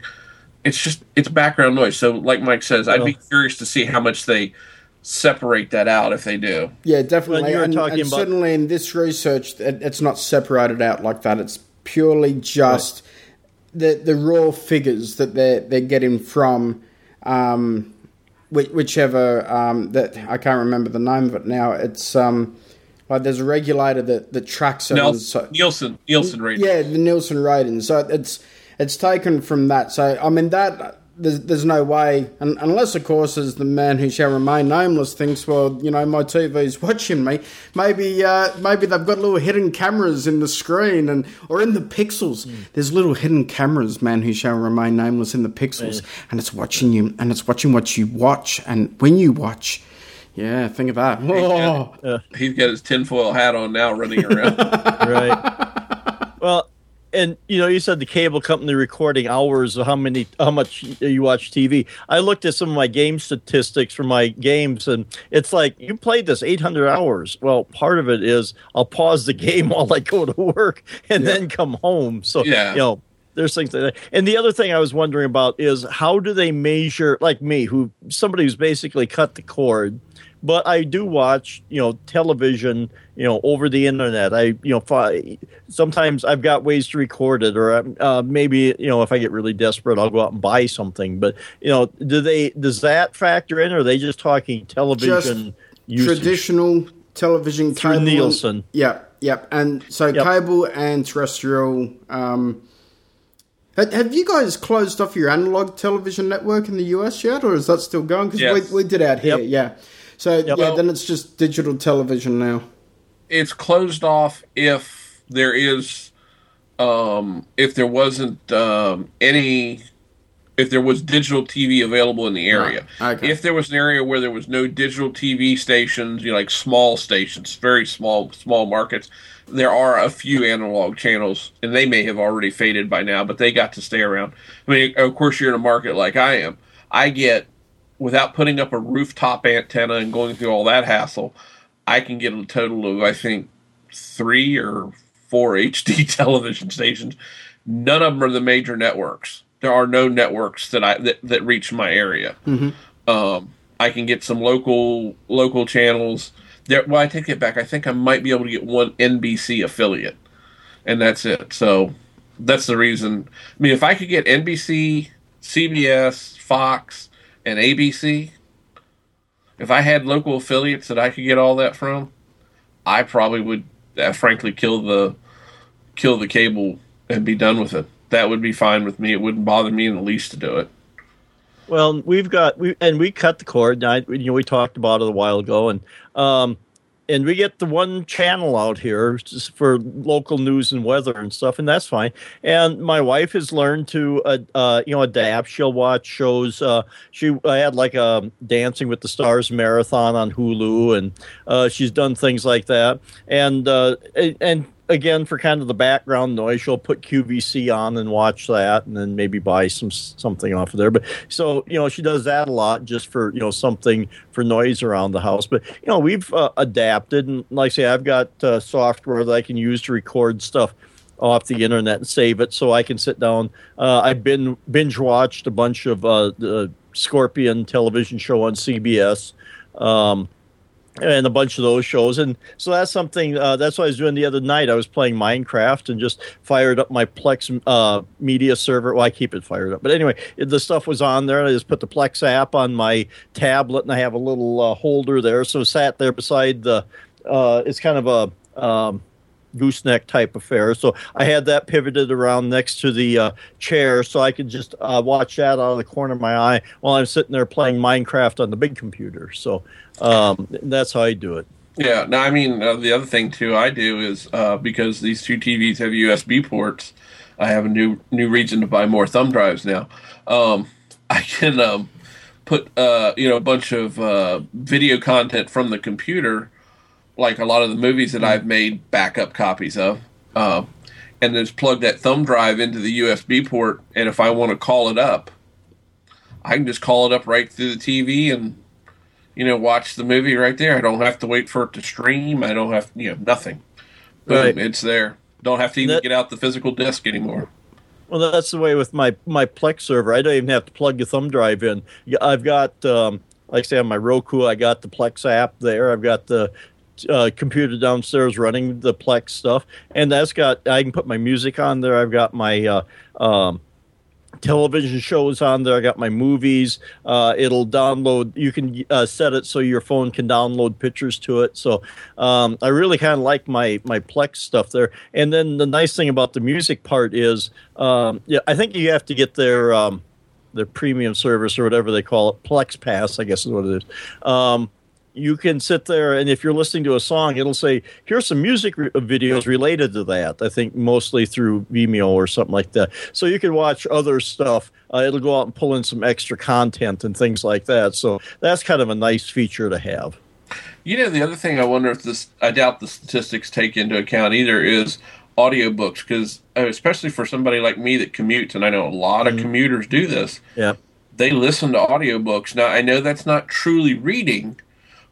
It's just, it's background noise. So, like Mike says, I'd be curious to see how much they separate that out if they do.
Yeah, definitely.
You were
and,
talking
and
about-
certainly in this research, it, it's not separated out like that. It's purely just the the raw figures that they're they're getting from um, whichever um, that I can't remember the name of it now. It's um, like there's a regulator that that tracks it. and
Nelson,
so-
Nielsen, Nielsen rating.
yeah, the Nielsen rating. So it's it's taken from that. So I mean that there's, there's no way, un unless of course, as the man who shall remain nameless thinks, well, you know, my TV's watching me. Maybe uh, maybe they've got little hidden cameras in the screen and or in the pixels. There's little hidden cameras, man who shall remain nameless in the pixels, and it's watching you and it's watching what you watch and when you watch. Yeah, think of that. Whoa.
He's got his tinfoil hat on now running around.
right. well, and you know, you said the cable company recording hours of how many, how much you watch TV. I looked at some of my game statistics for my games, and it's like you played this 800 hours. Well, part of it is I'll pause the game while I go to work and then come home. So
Yeah.
you know. There's things like that. And the other thing I was wondering about is how do they measure, like me, who somebody who's basically cut the cord, but I do watch, you know, television, you know, over the internet. I, you know, fi- sometimes I've got ways to record it, or uh, maybe, you know, if I get really desperate, I'll go out and buy something. But you know, do they? Does that factor in, or are they just talking television usage?
traditional television
Through
cable and-
Nielsen.
Yep, yep. And so
Yep.
cable and terrestrial. Um, have you guys closed off your analog television network in the US yet, or is that still going? Because
Yes.
we, we did out here,
Yep.
yeah. So yeah, then it's just digital television now.
It's closed off if there is um if there wasn't um any if there was digital TV available in the area.
Right. Okay.
If there was an area where there was no digital TV stations, you know, like small stations, very small small markets, there are a few analog channels, and they may have already faded by now, but they got to stay around. I mean, of course, you're in a market like I am. I get without putting up a rooftop antenna and going through all that hassle, I can get a total of I think three or four HD television stations. None of them are the major networks. There are no networks that I that, that reach my area. Um, I can get some local local channels. There, well, I take it back. I think I might be able to get one NBC affiliate, and that's it. So that's the reason. I mean, if I could get NBC, CBS, Fox, and ABC, if I had local affiliates that I could get all that from, I probably would, uh, frankly, kill the kill the cable and be done with it. That would be fine with me. It wouldn't bother me in the least to do it.
Well, we've got we and we cut the cord. I, you know, we talked about it a while ago, and um, and we get the one channel out here for local news and weather and stuff, and that's fine. And my wife has learned to, uh, uh, you know, adapt. She'll watch shows. Uh, she I had like a Dancing with the Stars marathon on Hulu, and uh, she's done things like that. And uh, and again for kind of the background noise she'll put qvc on and watch that and then maybe buy some something off of there. But so you know she does that a lot just for you know something for noise around the house. But you know we've uh, adapted. And like i say i've got uh, software that i can use to record stuff off the internet and save it. So i can sit down uh, i've been binge watched a bunch of uh, the scorpion television show on cbs um, and a bunch of those shows. And so that's something. Uh, that's what I was doing the other night. I was playing Minecraft and just fired up my Plex uh, media server. Well, I keep it fired up, but anyway, the stuff was on there. And I just put the Plex app on my tablet, and I have a little uh, holder there. So sat there beside the. Uh, it's kind of a. Um, gooseneck type affair. So I had that pivoted around next to the uh, chair so I could just uh, watch that out of the corner of my eye while I'm sitting there playing Minecraft on the big computer. So um, that's how I do it.
Yeah. Now, I mean, uh, the other thing too I do is uh, because these two TVs have USB ports, I have a new new reason to buy more thumb drives now. Um, I can um, put uh, you know a bunch of uh, video content from the computer like a lot of the movies that I've made backup copies of, uh, and just plug that thumb drive into the USB port. And if I want to call it up, I can just call it up right through the TV and you know watch the movie right there. I don't have to wait for it to stream. I don't have you know nothing. Boom, right. it's there. Don't have to even that, get out the physical disc anymore.
Well, that's the way with my my Plex server. I don't even have to plug the thumb drive in. I've got. Um, like I say on my Roku, I got the Plex app there. I've got the uh, computer downstairs running the Plex stuff, and that's got I can put my music on there. I've got my uh, um, television shows on there. I got my movies. Uh, it'll download. You can uh, set it so your phone can download pictures to it. So um, I really kind of like my my Plex stuff there. And then the nice thing about the music part is, um, yeah, I think you have to get their um, their premium service or whatever they call it, Plex Pass, I guess is what it is. You can sit there and if you're listening to a song it'll say here's some music re- videos related to that i think mostly through vimeo or something like that. So you can watch other stuff. Uh, it'll go out and pull in some extra content and things like that. So that's kind of a nice feature to have.
You know the other thing i wonder if this i doubt the statistics take into account either is audiobooks because uh, especially for somebody like me that commutes and i know a lot of mm-hmm. commuters do this.
Yeah.
They listen to audiobooks. Now i know that's not truly reading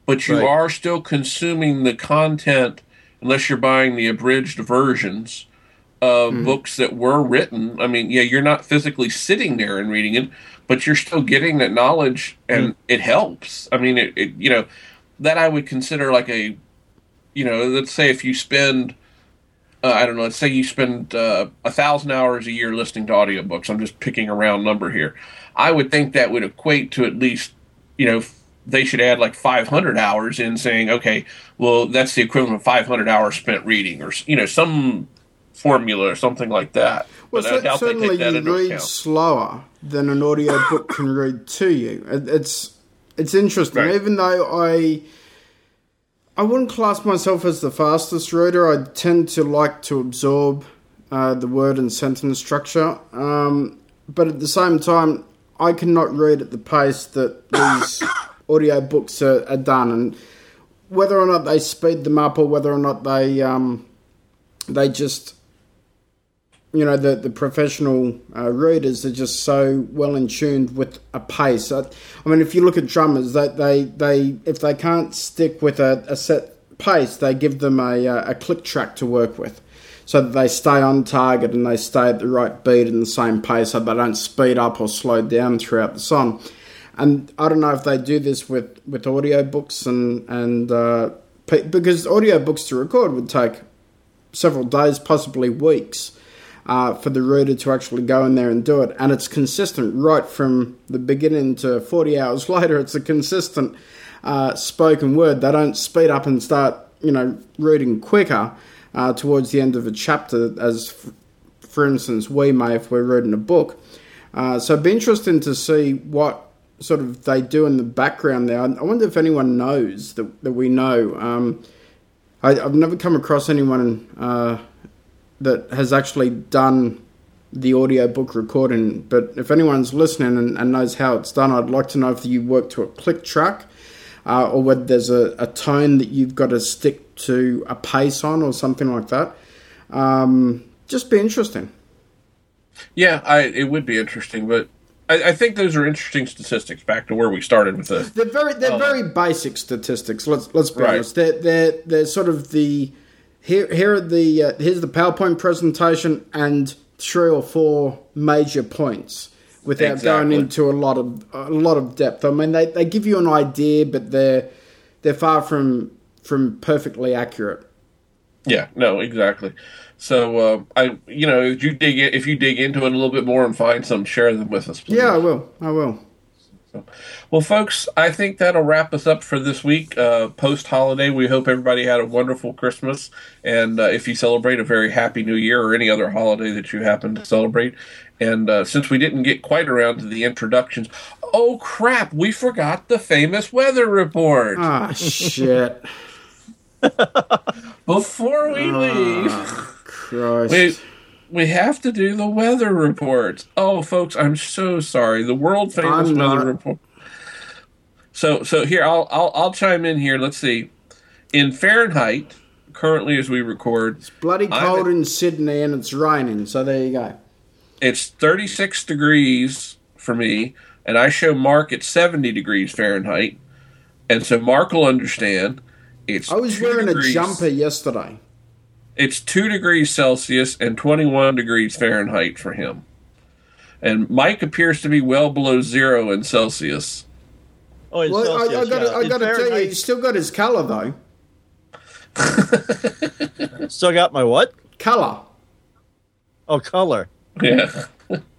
but you right. are still consuming the content unless you're buying the abridged versions of mm-hmm. books that were written. I mean, yeah, you're not physically sitting there and reading it, but you're still getting that knowledge and mm-hmm. it helps. I mean, it, it, you know, that I would consider like a, you know, let's say if you spend, uh, I don't know, let's say you spend uh, a thousand hours a year listening to audiobooks. I'm just picking a round number here. I would think that would equate to at least, you know, they should add like 500 hours in saying, okay, well, that's the equivalent of 500 hours spent reading, or you know, some formula or something like that.
Well, but so, certainly you read account. slower than an audio book can read to you. It's it's interesting, right. even though I. I wouldn't class myself as the fastest reader. I tend to like to absorb uh, the word and sentence structure. Um, but at the same time, I cannot read at the pace that these audio books are, are done, and whether or not they speed them up or whether or not they um, they just you know the the professional uh, readers are just so well in tuned with a pace. I, I, mean, if you look at drummers, they they, they if they can't stick with a, a set pace, they give them a a click track to work with, so that they stay on target and they stay at the right beat and the same pace, so they don't speed up or slow down throughout the song and I don't know if they do this with with audiobooks and and uh, because audiobooks to record would take several days, possibly weeks. Uh, for the reader to actually go in there and do it, and it's consistent right from the beginning to 40 hours later. It's a consistent uh, spoken word. They don't speed up and start, you know, reading quicker uh, towards the end of a chapter, as f- for instance we may if we're reading a book. Uh, so it'd be interesting to see what sort of they do in the background there. I wonder if anyone knows that, that we know. Um, I, have never come across anyone uh, that has actually done the audiobook recording. But if anyone's listening and, and, knows how it's done, I'd like to know if you work to a click track uh, or whether there's a, a, tone that you've got to stick to a pace on or something like that. Um, just be interesting.
Yeah, I, it would be interesting, but I, I, think those are interesting statistics. Back to where we started with this.
They're very they're uh, very basic statistics. Let's let's be right. honest. They're they're they're sort of the here here are the uh, here's the PowerPoint presentation and three or four major points without exactly. going into a lot of a lot of depth. I mean, they, they give you an idea, but they're they're far from from perfectly accurate.
Yeah, no, exactly. So uh, I, you know, if you dig if you dig into it a little bit more and find some, share them with us.
Please. Yeah, I will. I will.
So, well, folks, I think that'll wrap us up for this week. Uh, Post holiday, we hope everybody had a wonderful Christmas, and uh, if you celebrate, a very happy New Year or any other holiday that you happen to celebrate. And uh, since we didn't get quite around to the introductions, oh crap, we forgot the famous weather report.
Ah, shit.
Before we oh, leave,
Christ. we
we have to do the weather report. Oh, folks, I'm so sorry. The world famous weather report. So, so here I'll, I'll I'll chime in here. Let's see. In Fahrenheit, currently as we record,
it's bloody cold in Sydney and it's raining. So there you go.
It's 36 degrees for me, and I show Mark at 70 degrees Fahrenheit, and so Mark will understand. It's
I was wearing degrees. a jumper yesterday.
It's 2 degrees Celsius and 21 degrees Fahrenheit for him. And Mike appears to be well below zero in Celsius.
Oh, in well, Celsius, I, I gotta, yeah. I gotta tell you, he's still got his color though.
still got my what?
Color.
Oh, color.
Yeah.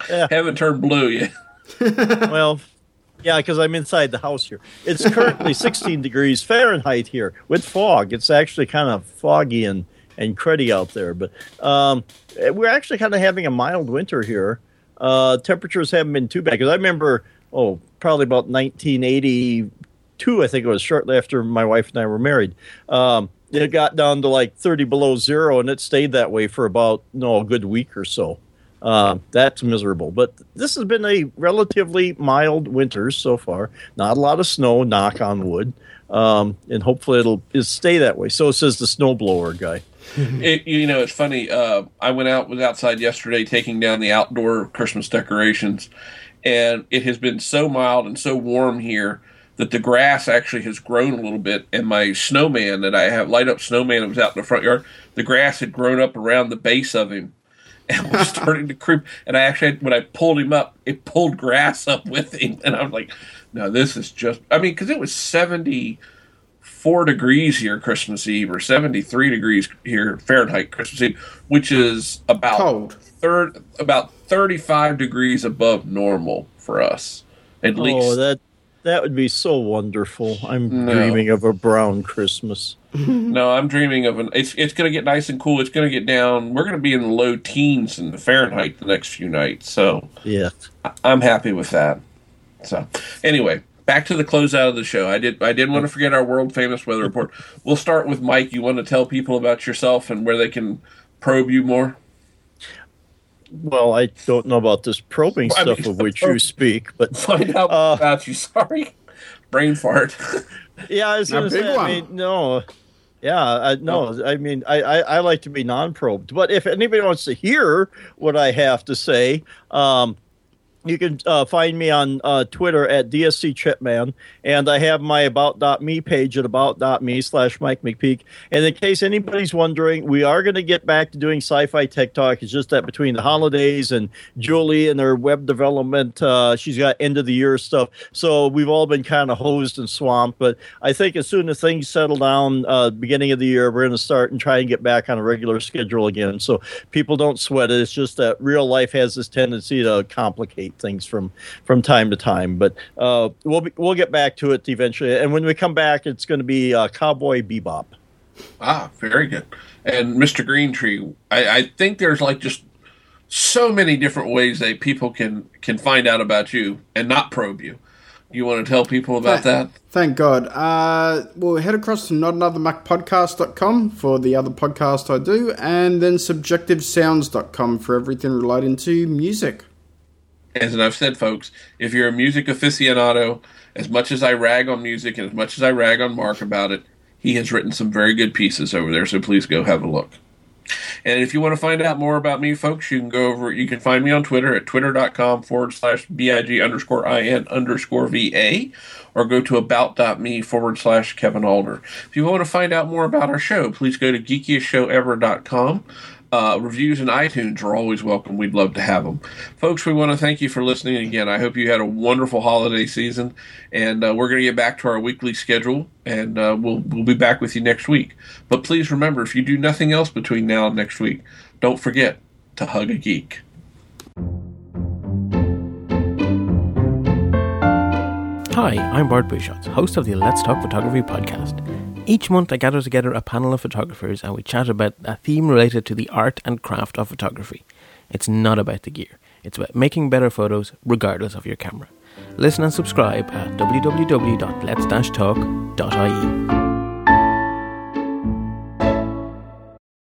yeah. Haven't turned blue yet.
well, yeah, because I'm inside the house here. It's currently 16 degrees Fahrenheit here with fog. It's actually kind of foggy and and cruddy out there. But um, we're actually kind of having a mild winter here. Uh, temperatures haven't been too bad because I remember, oh, probably about 1982, I think it was shortly after my wife and I were married. Um, it got down to like 30 below zero, and it stayed that way for about no a good week or so. Uh, that's miserable. But this has been a relatively mild winter so far. Not a lot of snow, knock on wood. Um, and hopefully it'll, it'll stay that way. So says the snowblower guy.
it, you know, it's funny. Uh, I went out was outside yesterday taking down the outdoor Christmas decorations, and it has been so mild and so warm here that the grass actually has grown a little bit. And my snowman that I have light up snowman that was out in the front yard, the grass had grown up around the base of him and was starting to creep. And I actually, when I pulled him up, it pulled grass up with him, and I'm like, no, this is just. I mean, because it was seventy four degrees here Christmas Eve or 73 degrees here Fahrenheit Christmas Eve, which is about
Cold.
third about 35 degrees above normal for us. At oh, least
that that would be so wonderful. I'm no. dreaming of a brown Christmas.
no, I'm dreaming of an. It's it's going to get nice and cool. It's going to get down. We're going to be in the low teens in the Fahrenheit the next few nights. So
yeah,
I'm happy with that. So anyway, back to the closeout of the show. I did I didn't want to forget our world famous weather report. We'll start with Mike. You want to tell people about yourself and where they can probe you more?
Well, I don't know about this probing I stuff mean, of which you speak, but
find out uh, about you. Sorry, brain fart.
yeah, I was going to say. One. I mean, no. Yeah, I, no, I mean, I, I, I, like to be non-probed, but if anybody wants to hear what I have to say, um, you can uh, find me on uh, Twitter at DSC Chipman, and I have my about.me page at about.me slash Mike McPeak. And in case anybody's wondering, we are going to get back to doing sci-fi tech talk. It's just that between the holidays and Julie and her web development, uh, she's got end of the year stuff. So we've all been kind of hosed and swamped. But I think as soon as things settle down, uh, beginning of the year, we're going to start and try and get back on a regular schedule again. So people don't sweat it. It's just that real life has this tendency to complicate things from from time to time. But uh, we'll be, we'll get back to it eventually. And when we come back, it's going to be uh, Cowboy Bebop.
Ah, very good. And Mr. Greentree, I, I think there's like just so many different ways that people can can find out about you and not probe you. You want to tell people about
Thank-
that?
Thank God. Uh, well, head across to notanothermacpodcast.com for the other podcast I do, and then subjectivesounds.com for everything relating to music.
As I've said, folks, if you're a music aficionado, as much as I rag on music and as much as I rag on Mark about it, he has written some very good pieces over there. So please go have a look. And if you want to find out more about me, folks, you can go over, you can find me on Twitter at twitter.com forward slash BIG underscore IN underscore VA, or go to about.me forward slash Kevin Alder. If you want to find out more about our show, please go to geekiestshowever.com. Uh, reviews and iTunes are always welcome. We'd love to have them. Folks, we want to thank you for listening again. I hope you had a wonderful holiday season, and uh, we're going to get back to our weekly schedule, and uh, we'll, we'll be back with you next week. But please remember, if you do nothing else between now and next week, don't forget to hug a geek.
Hi, I'm Bart Busschots, host of the Let's Talk Photography podcast. Each month, I gather together a panel of photographers and we chat about a theme related to the art and craft of photography. It's not about the gear, it's about making better photos regardless of your camera. Listen and subscribe at www.lets-talk.ie.